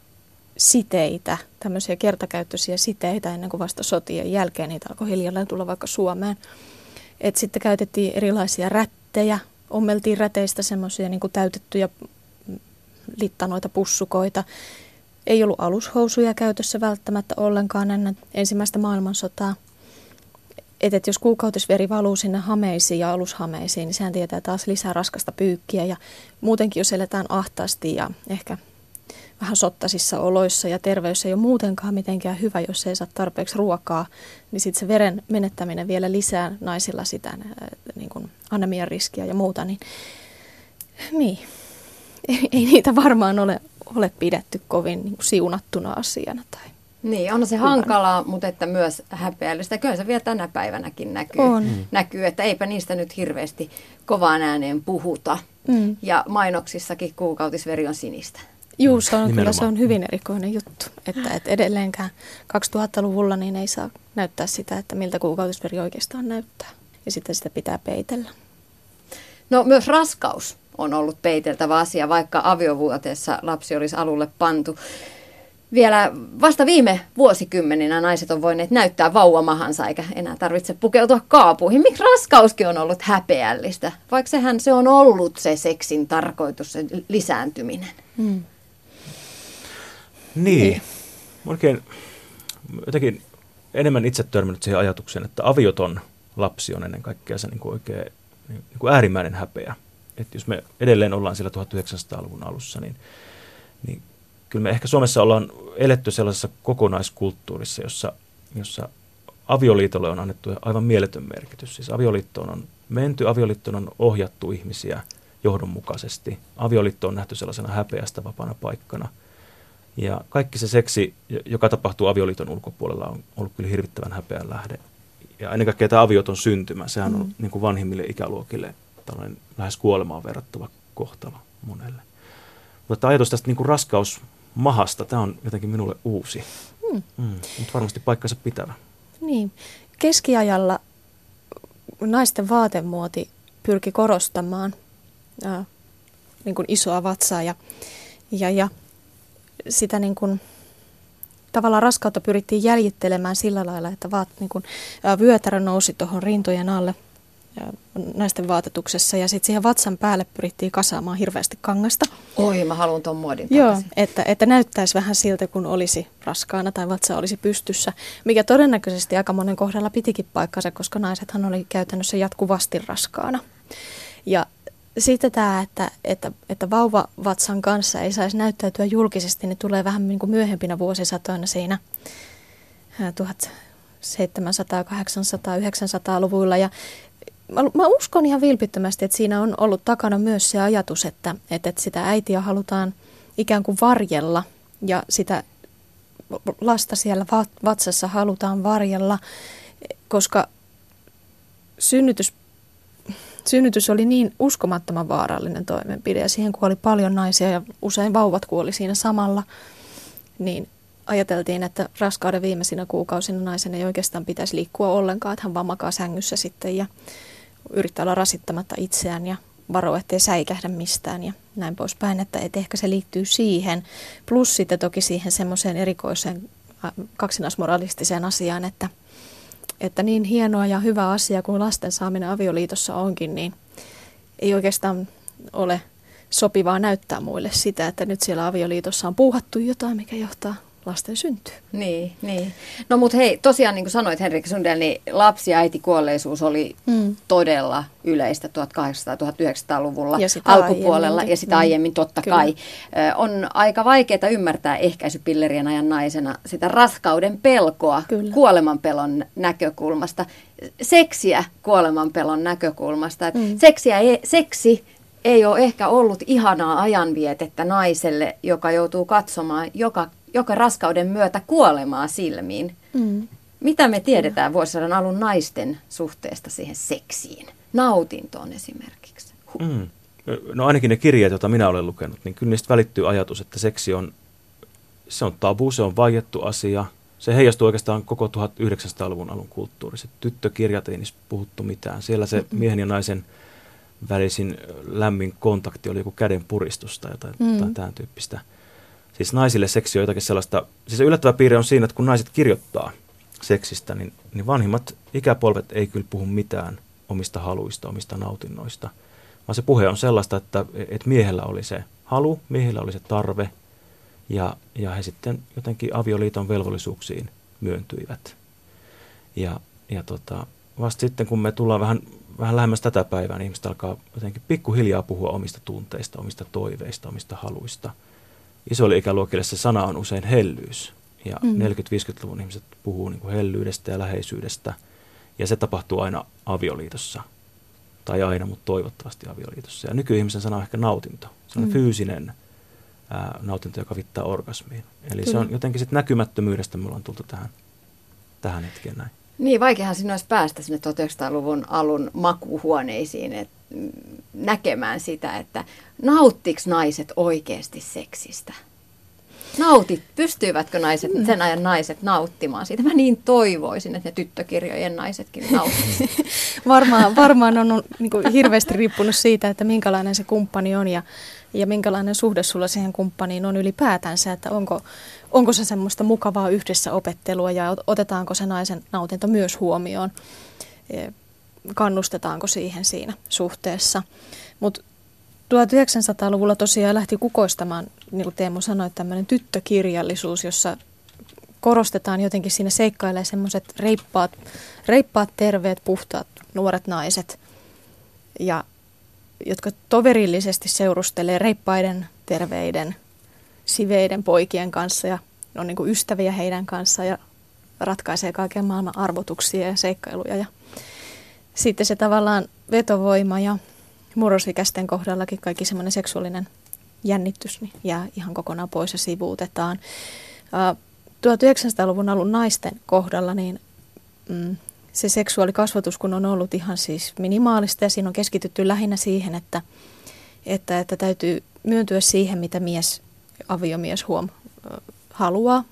siteitä, tämmöisiä kertakäyttöisiä siteitä ennen kuin vasta sotien jälkeen niitä alkoi hiljalleen tulla vaikka Suomeen. Et sitten käytettiin erilaisia rättejä, ommeltiin räteistä semmoisia niin täytettyjä mm, littanoita, pussukoita. Ei ollut alushousuja käytössä välttämättä ollenkaan ennen ensimmäistä maailmansotaa. Et, et jos kuukautisveri valuu sinne hameisiin ja alushameisiin, niin sehän tietää taas lisää raskasta pyykkiä. Ja muutenkin, jos eletään ahtaasti ja ehkä vähän sottasissa oloissa ja terveys ei ole muutenkaan mitenkään hyvä, jos ei saa tarpeeksi ruokaa, niin sitten se veren menettäminen vielä lisää naisilla sitä niin kuin anemian riskiä ja muuta, niin, niin. Ei, ei niitä varmaan ole, ole pidetty kovin niin kuin siunattuna asiana. Tai. Niin, on se hankalaa, mutta että myös häpeällistä. Kyllä se vielä tänä päivänäkin näkyy, On. Mm. näkyy että eipä niistä nyt hirveästi kovaan ääneen puhuta. Mm. Ja mainoksissakin kuukautisveri on sinistä. Juu, se on, kyllä Nimenomaan. se on hyvin erikoinen juttu, että, että edelleenkään 2000-luvulla niin ei saa näyttää sitä, että miltä kuukautisveri oikeastaan näyttää. Ja sitten sitä pitää peitellä. No myös raskaus on ollut peiteltävä asia, vaikka aviovuoteessa lapsi olisi alulle pantu. Vielä vasta viime vuosikymmeninä naiset on voineet näyttää vauvamahansa, eikä enää tarvitse pukeutua kaapuihin. Miksi raskauskin on ollut häpeällistä, vaikka sehän se on ollut se seksin tarkoitus, se lisääntyminen. Mm. Niin. Oikein jotenkin enemmän itse törmännyt siihen ajatukseen, että avioton lapsi on ennen kaikkea se niin kuin oikein niin kuin äärimmäinen häpeä. Että jos me edelleen ollaan siellä 1900-luvun alussa, niin, niin kyllä me ehkä Suomessa ollaan eletty sellaisessa kokonaiskulttuurissa, jossa, jossa avioliitolle on annettu aivan mieletön merkitys. Siis avioliittoon on menty, avioliittoon on ohjattu ihmisiä johdonmukaisesti. Avioliitto on nähty sellaisena häpeästä vapaana paikkana. Ja kaikki se seksi, joka tapahtuu avioliiton ulkopuolella, on ollut kyllä hirvittävän häpeän lähde. Ja ennen kaikkea tämä avioton syntymä, sehän on Mm. niin kuin vanhimmille ikäluokille tällainen lähes kuolemaan verrattava kohtalo monelle. Mutta ajatus tästä niin kuin raskausmahasta, tämä on jotenkin minulle uusi, Mm. mm. mutta varmasti paikkansa pitävä. Niin. Keskiajalla naisten vaatemuoti pyrki korostamaan ää, niin kuin isoa vatsaa ja, ja, ja sitä niin kuin, tavallaan raskautta pyrittiin jäljittelemään sillä lailla, että vaat, niin kuin, ää, vyötärö nousi tuohon rintojen alle naisten vaatetuksessa ja sitten siihen vatsan päälle pyrittiin kasaamaan hirveästi kangasta. Oi, mä haluan tuon muodin Joo, takaisin. että, että näyttäisi vähän siltä, kun olisi raskaana tai vatsa olisi pystyssä, mikä todennäköisesti aika monen kohdalla pitikin paikkansa, koska naisethan oli käytännössä jatkuvasti raskaana. Ja sitten tämä, että, että, että vauvavatsan kanssa ei saisi näyttäytyä julkisesti, niin tulee vähän niin kuin myöhempinä vuosisatoina siinä ää, 1700, 800, 900-luvuilla. Ja mä, mä uskon ihan vilpittömästi, että siinä on ollut takana myös se ajatus, että, että, sitä äitiä halutaan ikään kuin varjella ja sitä lasta siellä va- vatsassa halutaan varjella, koska synnytys, synnytys oli niin uskomattoman vaarallinen toimenpide ja siihen kuoli paljon naisia ja usein vauvat kuoli siinä samalla, niin ajateltiin, että raskauden viimeisinä kuukausina naisen ei oikeastaan pitäisi liikkua ollenkaan, että hän vaan makaa sängyssä sitten ja yrittää olla rasittamatta itseään ja varo, ettei säikähdä mistään ja näin poispäin, että, että ehkä se liittyy siihen. Plus sitten toki siihen semmoiseen erikoiseen kaksinaismoralistiseen asiaan, että, että niin hienoa ja hyvä asia kuin lasten saaminen avioliitossa onkin, niin ei oikeastaan ole sopivaa näyttää muille sitä, että nyt siellä avioliitossa on puuhattu jotain, mikä johtaa lasten syntyy. Niin, niin. No mutta hei, tosiaan niin kuin sanoit Henrik Sundell, niin lapsi- ja äitikuolleisuus oli Mm. todella yleistä 1800-1900-luvulla Ja alkupuolella aiemminkin. ja sitä Mm. aiemmin totta Kyllä. kai. Ö, On aika vaikeaa ymmärtää ehkäisypillerien ajan naisena sitä raskauden pelkoa Kyllä. kuolemanpelon näkökulmasta, seksiä kuolemanpelon näkökulmasta. Et Mm. seksiä ei, seksi ei ole ehkä ollut ihanaa ajanvietettä naiselle, joka joutuu katsomaan joka, joka raskauden myötä kuolemaa silmiin. Mm. Mitä me tiedetään vuosisadan alun naisten suhteesta siihen seksiin? Nautintoon esimerkiksi. Hu- Mm. No ainakin ne kirjeet, joita minä olen lukenut, niin kyllä niistä välittyy ajatus, että seksi on, se on tabu, se on vaiettu asia. Se heijastuu oikeastaan koko 1900-luvun alun kulttuuriset. Tyttökirjat ei niissä puhuttu mitään. Siellä se miehen ja naisen välisin lämmin kontakti oli joku käden puristus tai jotain, Mm. tämän tyyppistä. Siis naisille seksi on jotakin sellaista, siis yllättävä piirre on siinä, että kun naiset kirjoittaa seksistä, niin, niin vanhimmat ikäpolvet ei kyllä puhu mitään omista haluista, omista nautinnoista, vaan se puhe on sellaista, että, että miehellä oli se halu, miehellä oli se tarve, ja, ja he sitten jotenkin avioliiton velvollisuuksiin myöntyivät. Ja, ja tota, vasta sitten, kun me tullaan vähän, vähän lähemmäs tätä päivää, niin ihmiset alkaa jotenkin pikkuhiljaa puhua omista tunteista, omista toiveista, omista haluista. Isoille ikäluokille se sana on usein hellyys. Ja Mm. mm. 40-50-luvun ihmiset puhuu niin kuin hellyydestä ja läheisyydestä. Ja se tapahtuu aina avioliitossa. Tai aina, mutta toivottavasti avioliitossa. Ja nykyihmisen sana on ehkä nautinto. Se on Mm. fyysinen ää, nautinto, joka viittaa orgasmiin. Eli Kyllä. se on jotenkin sitten näkymättömyydestä me ollaan tultu tähän, tähän hetkeen näin. Niin, vaikeahan siinä olisi päästä sinne 1900-luvun alun makuuhuoneisiin et, mm, näkemään sitä, että nauttiks naiset oikeasti seksistä? Nautit, pystyivätkö naiset, Mm. sen ajan naiset nauttimaan siitä? Mä niin toivoisin, että ne tyttökirjojen naisetkin nauttisivat. Varmaan, varmaan on niin kuin hirveästi riippunut siitä, että minkälainen se kumppani on ja, ja minkälainen suhde sulla siihen kumppaniin on ylipäätänsä, että onko, onko se semmoista mukavaa yhdessä opettelua ja ot- otetaanko se naisen nautinto myös huomioon, Eh, kannustetaanko siihen siinä suhteessa. Mutta 1900-luvulla tosiaan lähti kukoistamaan, niin kuin Teemu sanoi, tämmöinen tyttökirjallisuus, jossa korostetaan jotenkin siinä seikkailee semmoiset reippaat, reippaat, terveet, puhtaat nuoret naiset, ja, jotka toverillisesti seurustelee reippaiden, terveiden, siveiden poikien kanssa ja on niin kuin ystäviä heidän kanssaan ja ratkaisee kaiken maailman arvotuksia ja seikkailuja. Ja sitten se tavallaan vetovoima ja murrosikäisten kohdallakin kaikki semmoinen seksuaalinen jännitys niin jää ihan kokonaan pois ja sivuutetaan. Ää, 1900-luvun alun naisten kohdalla niin mm, se seksuaalikasvatus kun on ollut ihan siis minimaalista ja siinä on keskitytty lähinnä siihen, että, että, että täytyy myöntyä siihen, mitä mies, aviomies huom, haluaa.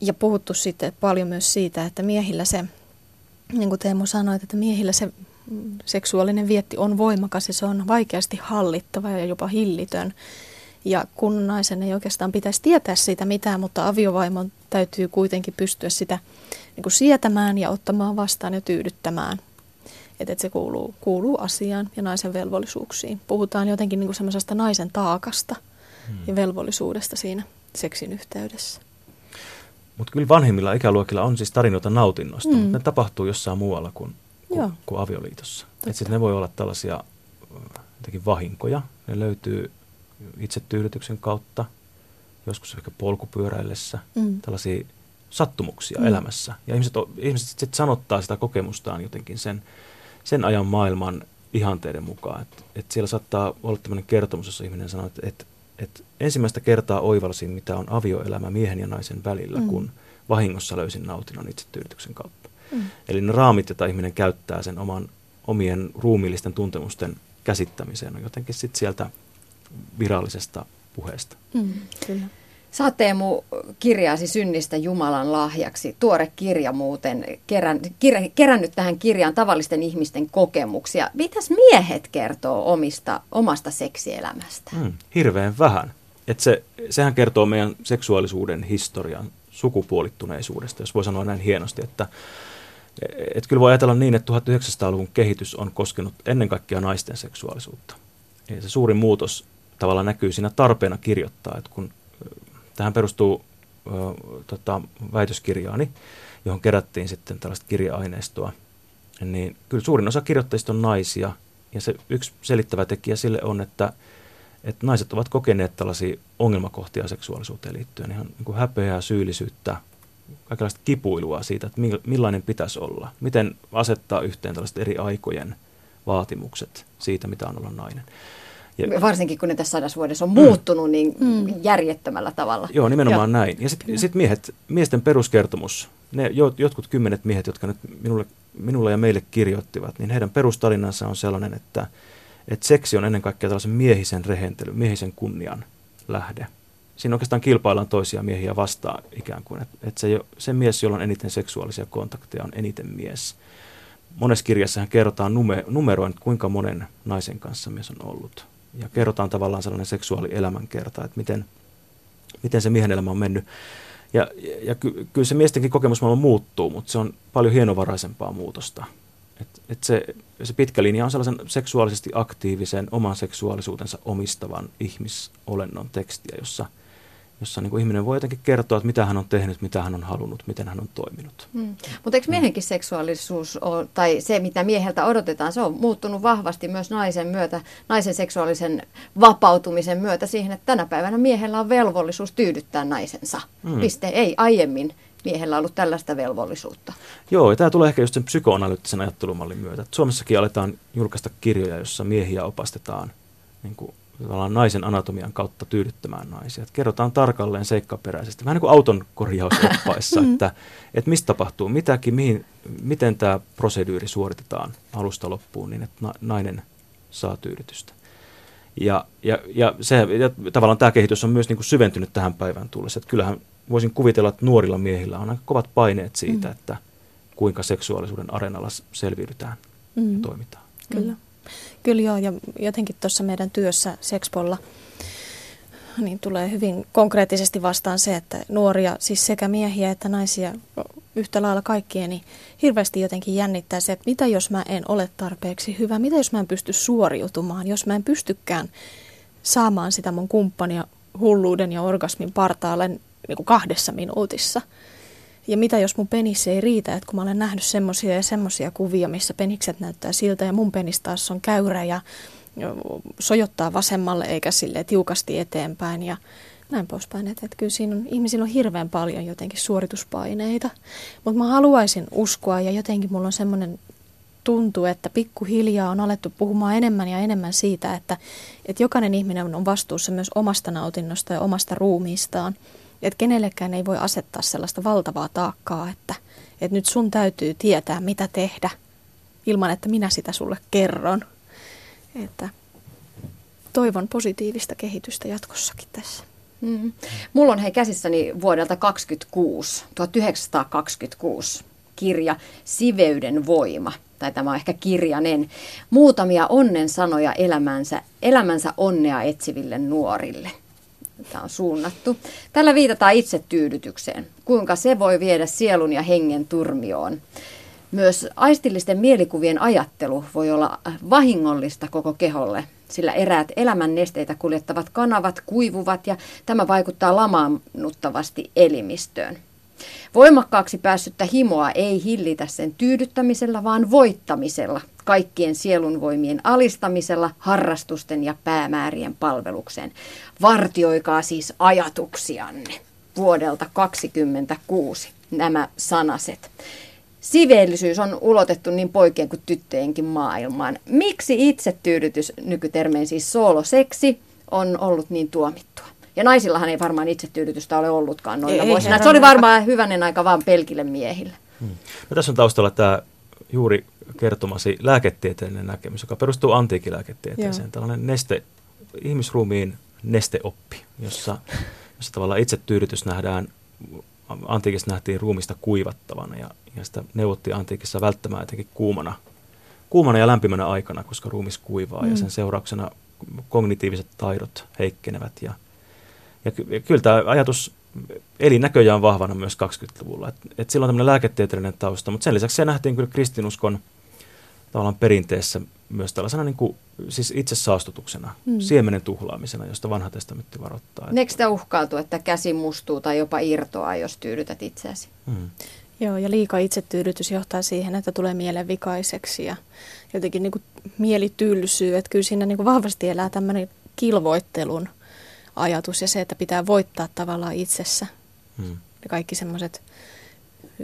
Ja puhuttu sitten paljon myös siitä, että miehillä se, niin kuin Teemu sanoi, että miehillä se seksuaalinen vietti on voimakas ja se on vaikeasti hallittava ja jopa hillitön. Ja kun naisen ei oikeastaan pitäisi tietää siitä mitään, mutta aviovaimon täytyy kuitenkin pystyä sitä niin kuin sietämään ja ottamaan vastaan ja tyydyttämään. Että et se kuuluu, kuuluu asiaan ja naisen velvollisuuksiin. Puhutaan jotenkin niin kuin semmoisesta naisen taakasta Hmm. ja velvollisuudesta siinä seksin yhteydessä. Mutta kyllä vanhemmilla ikäluokilla on siis tarinoita nautinnosta, Mm. mutta ne tapahtuu jossain muualla kuin, kuin, kuin avioliitossa. Totta. Et sit ne voi olla tällaisia äh, jotenkin vahinkoja. Ne löytyy itsetyydytyksen kautta, joskus ehkä polkupyöräillessä, Mm. tällaisia sattumuksia Mm. elämässä. Ja ihmiset, ihmiset sitten sanottaa sitä kokemustaan jotenkin sen, sen ajan maailman ihanteiden mukaan. Et, et siellä saattaa olla tämmöinen kertomus, jossa ihminen sanoo, että et, et ensimmäistä kertaa oivalsin, mitä on avioelämä miehen ja naisen välillä, mm. kun vahingossa löysin nautinnon itsetyydytyksen kautta. Mm. Eli ne raamit, joita ihminen käyttää sen oman, omien ruumiillisten tuntemusten käsittämiseen, on jotenkin sitten sieltä virallisesta puheesta. Mm. Kyllä. Sä oot kirjaasi synnistä Jumalan lahjaksi. Tuore kirja muuten, kerän, kirja, kerännyt tähän kirjaan tavallisten ihmisten kokemuksia. Mitäs miehet kertoo omista, omasta seksielämästä? Mm, hirveän vähän. Et se, sehän kertoo meidän seksuaalisuuden historian sukupuolittuneisuudesta, jos voi sanoa näin hienosti, että et kyllä voi ajatella niin, että 1900-luvun kehitys on koskenut ennen kaikkea naisten seksuaalisuutta. Ja se suurin muutos tavallaan näkyy siinä tarpeena kirjoittaa, että kun tähän perustuu ö, tota, väitöskirjaani, johon kerättiin sitten tällaista kirja-aineistoa, niin kyllä suurin osa kirjoittajista on naisia. Ja se yksi selittävä tekijä sille on, että, että naiset ovat kokeneet tällaisia ongelmakohtia seksuaalisuuteen liittyen, ihan niin kuin häpeää, syyllisyyttä, kaikenlaista kipuilua siitä, että millainen pitäisi olla. Miten asettaa yhteen tällaiset eri aikojen vaatimukset siitä, mitä on olla nainen. Ja, Varsinkin kun ne tässä sadassa vuodessa on muuttunut niin mm. järjettömällä tavalla. Joo, nimenomaan Joo. näin. Ja sitten sit miehet, miesten peruskertomus, ne jotkut kymmenet miehet, jotka nyt minulle, minulle ja meille kirjoittivat, niin heidän perustarinansa on sellainen, että, että seksi on ennen kaikkea tällaisen miehisen rehentelyn, miehisen kunnian lähde. Siinä oikeastaan kilpaillaan toisia miehiä vastaan ikään kuin, että, että se, se mies, jolla on eniten seksuaalisia kontakteja, on eniten mies. Monessa kirjassahan kerrotaan nume, numeroin, kuinka monen naisen kanssa mies on ollut ja kerrotaan tavallaan sellainen seksuaalielämänkerta, että miten, miten se miehen elämä on mennyt. Ja, ja ky, kyllä se miestenkin kokemusmaailma muuttuu, mutta se on paljon hienovaraisempaa muutosta. Et, et se, se pitkä linja on sellaisen seksuaalisesti aktiivisen, oman seksuaalisuutensa omistavan ihmisolennon tekstiä, jossa – jossa niin kuin ihminen voi jotenkin kertoa, että mitä hän on tehnyt, mitä hän on halunnut, miten hän on toiminut. Hmm. Mutta eikö miehenkin seksuaalisuus, ole, tai se mitä mieheltä odotetaan, se on muuttunut vahvasti myös naisen myötä, naisen seksuaalisen vapautumisen myötä siihen, että tänä päivänä miehellä on velvollisuus tyydyttää naisensa. Hmm. Piste. Ei aiemmin miehellä ollut tällaista velvollisuutta. Joo, ja tämä tulee ehkä just sen psykoanalyyttisen ajattelumallin myötä. Suomessakin aletaan julkaista kirjoja, jossa miehiä opastetaan niin kuin naisen anatomian kautta tyydyttämään naisia. Että kerrotaan tarkalleen seikkaperäisesti, vähän niin kuin auton korjausoppaissa, mm. että, että mistä tapahtuu mitäkin, mihin, miten tämä proseduuri suoritetaan alusta loppuun niin, että nainen saa tyydytystä. Ja, ja, ja, se, ja tavallaan tämä kehitys on myös niin kuin syventynyt tähän päivään tullessa. Että kyllähän voisin kuvitella, että nuorilla miehillä on aika kovat paineet siitä, mm. että kuinka seksuaalisuuden areenalla selviydytään mm. ja toimitaan. Kyllä. Kyllä joo, ja jotenkin tuossa meidän työssä Sexpolla niin tulee hyvin konkreettisesti vastaan se, että nuoria, siis sekä miehiä että naisia yhtä lailla kaikkien, niin hirveästi jotenkin jännittää se, että mitä jos mä en ole tarpeeksi hyvä, mitä jos mä en pysty suoriutumaan, jos mä en pystykään saamaan sitä mun kumppania hulluuden ja orgasmin partaalle niin kuin kahdessa minuutissa – ja mitä jos mun penis ei riitä, että kun mä olen nähnyt semmoisia ja semmoisia kuvia, missä penikset näyttää siltä ja mun penis taas on käyrä ja sojottaa vasemmalle eikä sille tiukasti eteenpäin ja näin poispäin. Että, että kyllä siinä on, ihmisillä on hirveän paljon jotenkin suorituspaineita, mutta mä haluaisin uskoa ja jotenkin mulla on semmoinen tuntuu, että pikkuhiljaa on alettu puhumaan enemmän ja enemmän siitä, että, että jokainen ihminen on vastuussa myös omasta nautinnosta ja omasta ruumiistaan – että kenellekään ei voi asettaa sellaista valtavaa taakkaa, että, että nyt sun täytyy tietää, mitä tehdä, ilman että minä sitä sulle kerron. Että toivon positiivista kehitystä jatkossakin tässä. Mm. Mulla on hei käsissäni vuodelta 26, 1926 kirja Siveyden voima, tai tämä on ehkä kirjanen, muutamia onnen sanoja elämänsä, elämänsä onnea etsiville nuorille – Tämä on suunnattu. Tällä viitataan itsetyydytykseen, kuinka se voi viedä sielun ja hengen turmioon. Myös aistillisten mielikuvien ajattelu voi olla vahingollista koko keholle, sillä eräät elämän nesteitä kuljettavat kanavat kuivuvat ja tämä vaikuttaa lamaannuttavasti elimistöön. Voimakkaaksi päässyttä himoa ei hillitä sen tyydyttämisellä, vaan voittamisella, kaikkien sielunvoimien alistamisella, harrastusten ja päämäärien palvelukseen. Vartioikaa siis ajatuksianne vuodelta 2026 nämä sanaset. Siveellisyys on ulotettu niin poikien kuin tyttöjenkin maailmaan. Miksi itsetyydytys, nykytermein siis sooloseksi, on ollut niin tuomittua? Ja naisillahan ei varmaan itsetyydytystä ole ollutkaan noilla ei, vuosina. Se oli varmaan hyvänen aika vaan pelkille miehille. Hmm. No, tässä on taustalla tämä juuri kertomasi lääketieteellinen näkemys, joka perustuu antiikilääketieteeseen. Joo. Tällainen neste, ihmisruumiin nesteoppi, jossa, jossa tavallaan itsetyydytys nähdään, antiikissa nähtiin ruumista kuivattavana ja, ja sitä neuvottiin antiikissa välttämään jotenkin kuumana, kuumana ja lämpimänä aikana, koska ruumis kuivaa mm. ja sen seurauksena kognitiiviset taidot heikkenevät ja – ja, ky- ja kyllä tämä ajatus eli näköjään vahvana myös 20-luvulla. Et, et silloin tämmöinen lääketieteellinen tausta, mutta sen lisäksi se nähtiin kyllä kristinuskon tavallaan perinteessä myös tällaisena niin kuin, siis itse saastutuksena, mm. siemenen tuhlaamisena, josta vanha testamentti varoittaa. Eikö sitä uhkautu, että käsi mustuu tai jopa irtoaa, jos tyydytät itseäsi? Mm. Joo, ja liika itsetyydytys johtaa siihen, että tulee mielen vikaiseksi ja jotenkin niin kuin mieli tylsyy. Että kyllä siinä niin kuin vahvasti elää tämmöinen kilvoittelun ajatus ja se, että pitää voittaa tavallaan itsessä. Mm. Ja kaikki semmoiset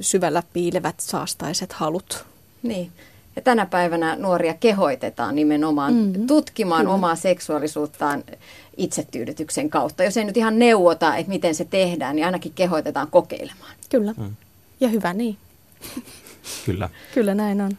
syvällä piilevät saastaiset halut. Niin. Ja tänä päivänä nuoria kehoitetaan nimenomaan mm-hmm. tutkimaan Kyllä. omaa seksuaalisuuttaan itsetyydytyksen kautta. Jos ei nyt ihan neuvota, että miten se tehdään, niin ainakin kehoitetaan kokeilemaan. Kyllä. Mm. Ja hyvä niin. Kyllä. Kyllä näin on.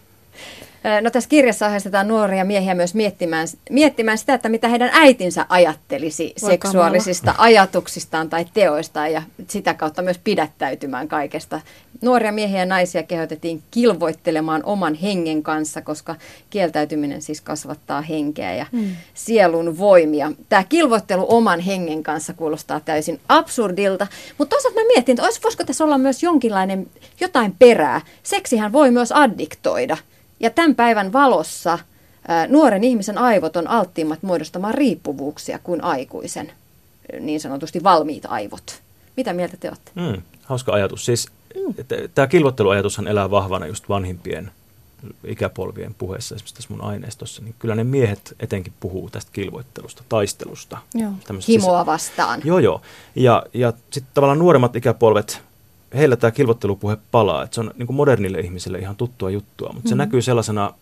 No tässä kirjassa ohjeistetaan nuoria miehiä myös miettimään, miettimään sitä, että mitä heidän äitinsä ajattelisi Voi seksuaalisista kamala. ajatuksistaan tai teoistaan ja sitä kautta myös pidättäytymään kaikesta. Nuoria miehiä ja naisia kehotettiin kilvoittelemaan oman hengen kanssa, koska kieltäytyminen siis kasvattaa henkeä ja hmm. sielun voimia. Tämä kilvoittelu oman hengen kanssa kuulostaa täysin absurdilta, mutta toisaalta mä mietin, että voisiko tässä olla myös jonkinlainen jotain perää. Seksihän voi myös addiktoida. Ja tämän päivän valossa nuoren ihmisen aivot on alttiimmat muodostamaan riippuvuuksia kuin aikuisen niin sanotusti valmiit aivot. Mitä mieltä te olette? Mm, hauska ajatus. Siis tämä kilvotteluajatushan elää vahvana just vanhimpien ikäpolvien puheessa, esimerkiksi tässä mun aineistossa, niin kyllä ne miehet etenkin puhuu tästä kilvoittelusta, taistelusta. Joo. Himoa vastaan. Joo, joo. Ja, ja sitten tavallaan nuoremmat ikäpolvet heillä tämä kilvottelupuhe palaa, että se on niin kuin modernille ihmiselle ihan tuttua juttua, mutta mm-hmm. se näkyy sellaisena,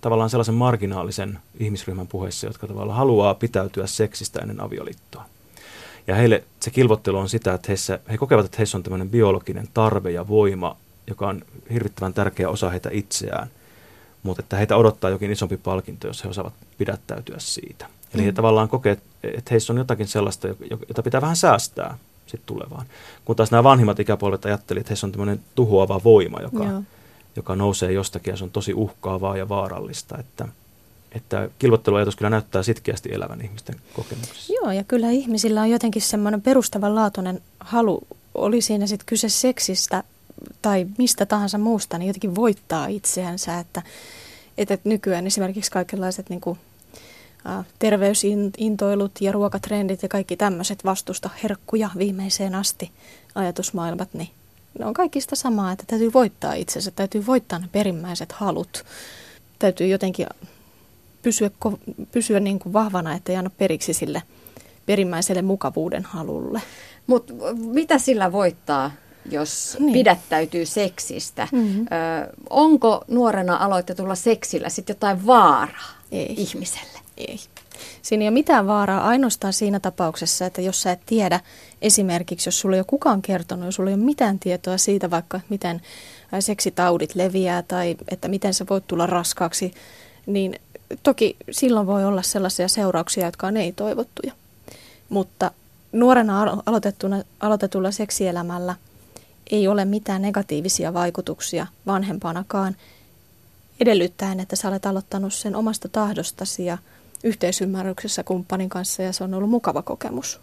tavallaan sellaisen marginaalisen ihmisryhmän puheissa, jotka tavallaan haluaa pitäytyä seksistä ennen avioliittoa. Ja heille se kilvottelu on sitä, että heissä, he kokevat, että heissä on tämmöinen biologinen tarve ja voima, joka on hirvittävän tärkeä osa heitä itseään, mutta että heitä odottaa jokin isompi palkinto, jos he osaavat pidättäytyä siitä. Eli mm. he tavallaan kokee, että heissä on jotakin sellaista, jota pitää vähän säästää sit tulevaan. Kun taas nämä vanhimmat ikäpolvet ajattelivat, että heissä on tämmöinen tuhoava voima, joka, joka nousee jostakin ja se on tosi uhkaavaa ja vaarallista. Että, että kilvotteluajatus kyllä näyttää sitkeästi elävän ihmisten kokemuksessa. Joo, ja kyllä ihmisillä on jotenkin semmoinen perustavanlaatuinen halu, oli siinä sitten kyse seksistä tai mistä tahansa muusta, niin jotenkin voittaa itseänsä, että, että nykyään esimerkiksi kaikenlaiset niin kuin terveysintoilut ja ruokatrendit ja kaikki tämmöiset vastusta herkkuja viimeiseen asti ajatusmaailmat, niin ne on kaikista samaa, että täytyy voittaa itsensä, täytyy voittaa ne perimmäiset halut. Täytyy jotenkin pysyä, pysyä niin kuin vahvana, että ei anna periksi sille perimmäiselle mukavuuden halulle. Mutta mitä sillä voittaa, jos niin. pidättäytyy seksistä? Mm-hmm. Ö, onko nuorena aloitetulla seksillä sitten jotain vaaraa ei. ihmiselle? Ei. Siinä ei ole mitään vaaraa ainoastaan siinä tapauksessa, että jos sä et tiedä esimerkiksi, jos sulla ei ole kukaan kertonut, jos sulla ei ole mitään tietoa siitä vaikka, miten seksitaudit leviää tai että miten sä voit tulla raskaaksi, niin toki silloin voi olla sellaisia seurauksia, jotka on ei-toivottuja. Mutta nuorena aloitettuna, aloitetulla seksielämällä ei ole mitään negatiivisia vaikutuksia vanhempanakaan, edellyttäen, että sä olet aloittanut sen omasta tahdostasi ja yhteisymmärryksessä kumppanin kanssa ja se on ollut mukava kokemus.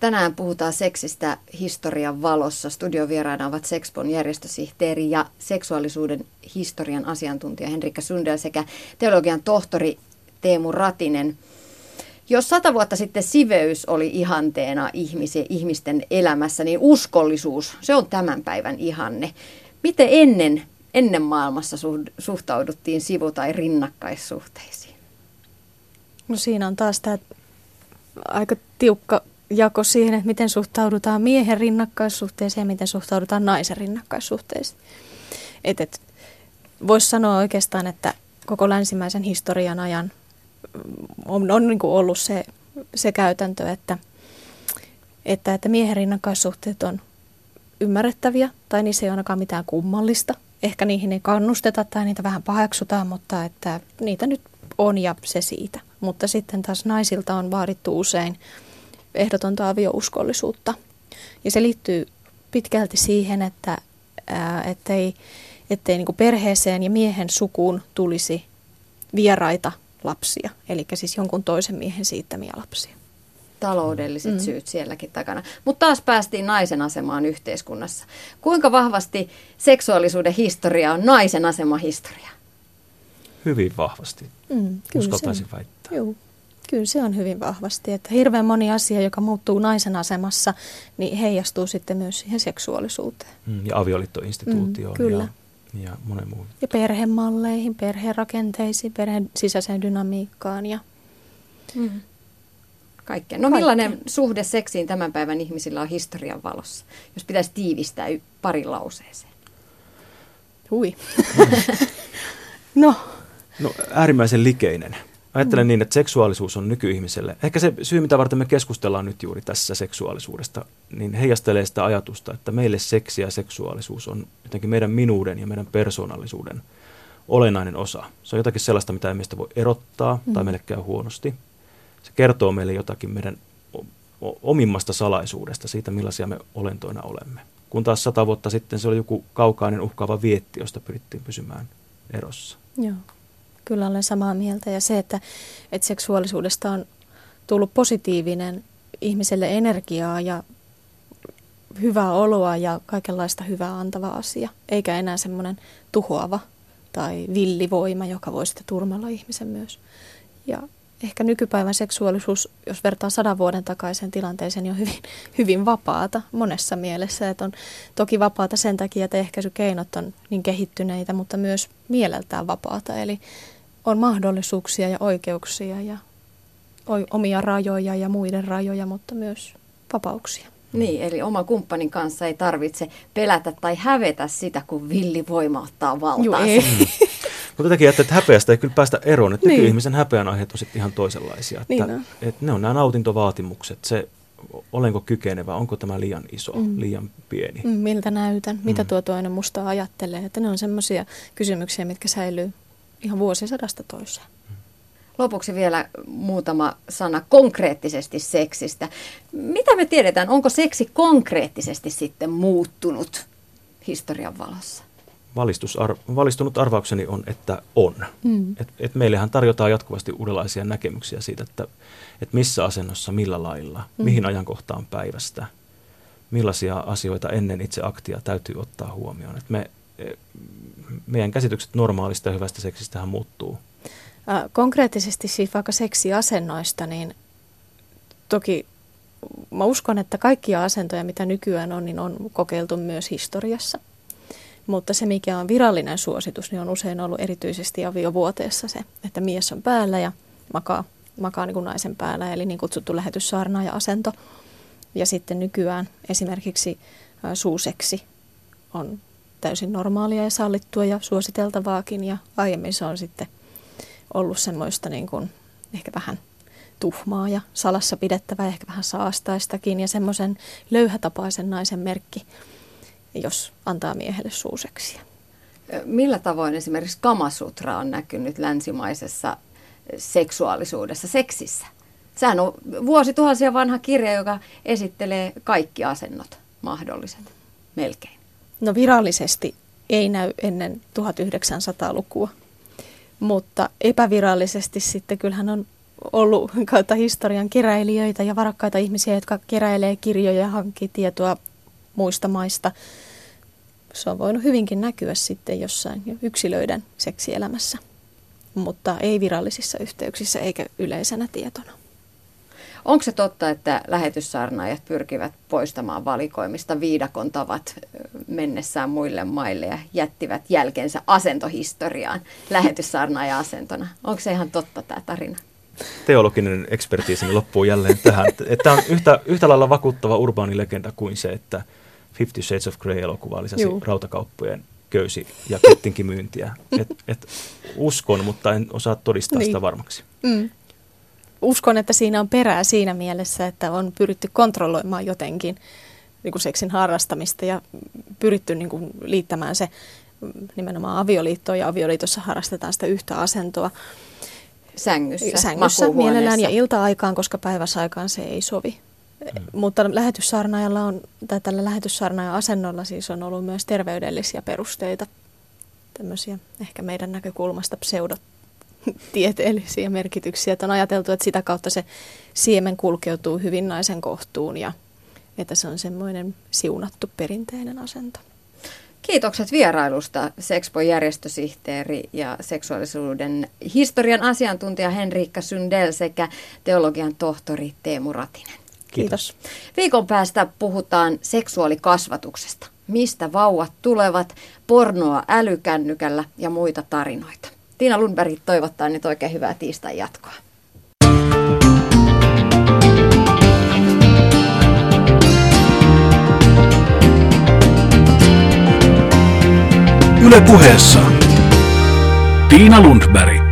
Tänään puhutaan seksistä historian valossa. Studiovieraina ovat Sexpon järjestösihteeri ja seksuaalisuuden historian asiantuntija Henrikka Sundel sekä teologian tohtori Teemu Ratinen. Jos sata vuotta sitten siveys oli ihanteena ihmisiä, ihmisten elämässä, niin uskollisuus, se on tämän päivän ihanne. Miten ennen, ennen maailmassa suhtauduttiin sivu- tai rinnakkaissuhteisiin? No siinä on taas tämä aika tiukka jako siihen, että miten suhtaudutaan miehen rinnakkaissuhteeseen ja miten suhtaudutaan naisen rinnakkaissuhteeseen. Et, et, Voisi sanoa oikeastaan, että koko länsimäisen historian ajan on, on niin ollut se, se käytäntö, että, että, että miehen rinnakkaissuhteet on ymmärrettäviä tai niissä ei ainakaan mitään kummallista. Ehkä niihin ei kannusteta tai niitä vähän paheksutaan, mutta että niitä nyt on ja se siitä. Mutta sitten taas naisilta on vaadittu usein ehdotonta aviouskollisuutta. Ja se liittyy pitkälti siihen, että ää, ettei, ettei niin perheeseen ja miehen sukuun tulisi vieraita lapsia, eli siis jonkun toisen miehen siittämiä lapsia. Taloudelliset mm. syyt sielläkin takana. Mutta taas päästiin naisen asemaan yhteiskunnassa. Kuinka vahvasti seksuaalisuuden historia on naisen asema historia? hyvin vahvasti, Mm, uskaltaisin se väittää. Joo, kyllä se on hyvin vahvasti. Että hirveän moni asia, joka muuttuu naisen asemassa, niin heijastuu sitten myös siihen seksuaalisuuteen. Mm, ja avioliittoinstituutioon Mm, kyllä. ja, ja monen muun. Ja perhemalleihin, perherakenteisiin, perheen sisäiseen dynamiikkaan. Ja Mm. Kaikkea. No Kaikkea. millainen suhde seksiin tämän päivän ihmisillä on historian valossa, jos pitäisi tiivistää parin lauseeseen? hui. no, No äärimmäisen likeinen. Ajattelen mm. niin, että seksuaalisuus on nykyihmiselle, ehkä se syy, mitä varten me keskustellaan nyt juuri tässä seksuaalisuudesta, niin heijastelee sitä ajatusta, että meille seksi ja seksuaalisuus on jotenkin meidän minuuden ja meidän persoonallisuuden olennainen osa. Se on jotakin sellaista, mitä ei meistä voi erottaa mm. tai meille käy huonosti. Se kertoo meille jotakin meidän omimmasta salaisuudesta, siitä millaisia me olentoina olemme. Kun taas sata vuotta sitten se oli joku kaukainen uhkaava vietti, josta pyrittiin pysymään erossa. joo. Kyllä olen samaa mieltä. Ja se, että, että seksuaalisuudesta on tullut positiivinen ihmiselle energiaa ja hyvää oloa ja kaikenlaista hyvää antava asia, eikä enää semmoinen tuhoava tai villivoima, joka voi sitten turmella ihmisen myös. Ja ehkä nykypäivän seksuaalisuus, jos vertaa sadan vuoden takaiseen tilanteeseen, niin on hyvin, hyvin vapaata monessa mielessä. Että on toki vapaata sen takia, että ehkäisykeinot on niin kehittyneitä, mutta myös mieleltään vapaata. Eli on mahdollisuuksia ja oikeuksia ja omia rajoja ja muiden rajoja, mutta myös vapauksia. Niin, eli oman kumppanin kanssa ei tarvitse pelätä tai hävetä sitä, kun villivoima ottaa valtaan. Juu, ei. Mutta jotenkin ajattelin, että häpeästä ei kyllä päästä eroon. Että Niin. nykyihmisen häpeän aiheet on sitten ihan toisenlaisia. Että, Niin on. että ne on nämä nautintovaatimukset. Se, olenko kykenevä, onko tämä liian iso, Mm. liian pieni. Mm, Miltä näytän, mitä Mm. tuo toinen musta ajattelee. Että ne on semmoisia kysymyksiä, mitkä säilyy ihan vuosisadasta toiseen. Lopuksi vielä muutama sana konkreettisesti seksistä. Mitä me tiedetään, onko seksi konkreettisesti sitten muuttunut historian valossa? Valistusar, valistunut arvaukseni on, että on. Mm. Et, et meillehän tarjotaan jatkuvasti uudenlaisia näkemyksiä siitä, että et missä asennossa, millä lailla, Mm. mihin ajankohtaan päivästä, millaisia asioita ennen itse aktia täytyy ottaa huomioon. Et me, meidän käsitykset normaalista ja hyvästä seksistähän muuttuu. Konkreettisesti siis vaikka seksiasennoista, niin toki mä uskon, että kaikkia asentoja, mitä nykyään on, niin on kokeiltu myös historiassa. Mutta se, mikä on virallinen suositus, niin on usein ollut erityisesti aviovuoteessa se, että mies on päällä ja makaa, makaa niin kuin naisen päällä, eli niin kutsuttu lähetyssaarnaaja asento. Ja sitten nykyään esimerkiksi suuseksi on täysin normaalia ja sallittua ja suositeltavaakin, ja aiemmin se on sitten ollut semmoista niin kuin ehkä vähän tuhmaa ja salassa pidettävää, ehkä vähän saastaistakin ja semmoisen löyhätapaisen naisen merkki, jos antaa miehelle suuseksia. Millä tavoin esimerkiksi Kamasutra on näkynyt länsimaisessa seksuaalisuudessa, seksissä? Sehän on vuosituhansia vanha kirja, joka esittelee kaikki asennot mahdolliset, melkein. No virallisesti ei näy ennen 1900-lukua, mutta epävirallisesti sitten kyllähän on ollut kautta historian keräilijöitä ja varakkaita ihmisiä, jotka keräilee kirjoja ja hankkii tietoa muista maista. Se on voinut hyvinkin näkyä sitten jossain jo yksilöiden seksielämässä, mutta ei virallisissa yhteyksissä eikä yleisenä tietona. Onko se totta, että lähetyssaarnaajat pyrkivät poistamaan valikoimista viidakon tavat mennessään muille maille ja jättivät jälkensä asentohistoriaan lähetyssaarnaaja-asentona? Onko se ihan totta tämä tarina? Teologinen ekspertiisini loppuu jälleen tähän. Tämä on yhtä, yhtä lailla vakuuttava urbaani legenda kuin se, että Fifty Shades of Grey-elokuva lisäsi Juu. rautakauppojen köysi- ja kettinkimyyntiä. Et, et uskon, mutta en osaa todistaa Niin. sitä varmaksi. Mm. Uskon, että siinä on perää siinä mielessä, että on pyritty kontrolloimaan jotenkin niin kuin seksin harrastamista ja pyritty niin kuin liittämään se mm, nimenomaan avioliittoon ja avioliitossa harrastetaan sitä yhtä asentoa Sängyssä, sängyssä mielellään ja ilta-aikaan, koska päiväsaikaan se ei sovi. Mm. Mutta lähetyssaarnaajalla on, tai tällä lähetyssaarnaajan asennolla siis on ollut myös terveydellisiä perusteita, tämmöisiä ehkä meidän näkökulmasta pseudotieteellisiä merkityksiä. Että on ajateltu, että sitä kautta se siemen kulkeutuu hyvin naisen kohtuun ja että se on semmoinen siunattu perinteinen asento. Kiitokset vierailusta Sexpo järjestösihteeri ja seksuaalisuuden historian asiantuntija Henriikka Sundell sekä teologian tohtori Teemu Ratinen. Kiitos. Viikon päästä puhutaan seksuaalikasvatuksesta. Mistä vauvat tulevat, pornoa älykännykällä ja muita tarinoita. Tiina Lundberg toivottaa nyt oikein hyvää tiistai jatkoa. Yle puheessa Tiina Lundberg.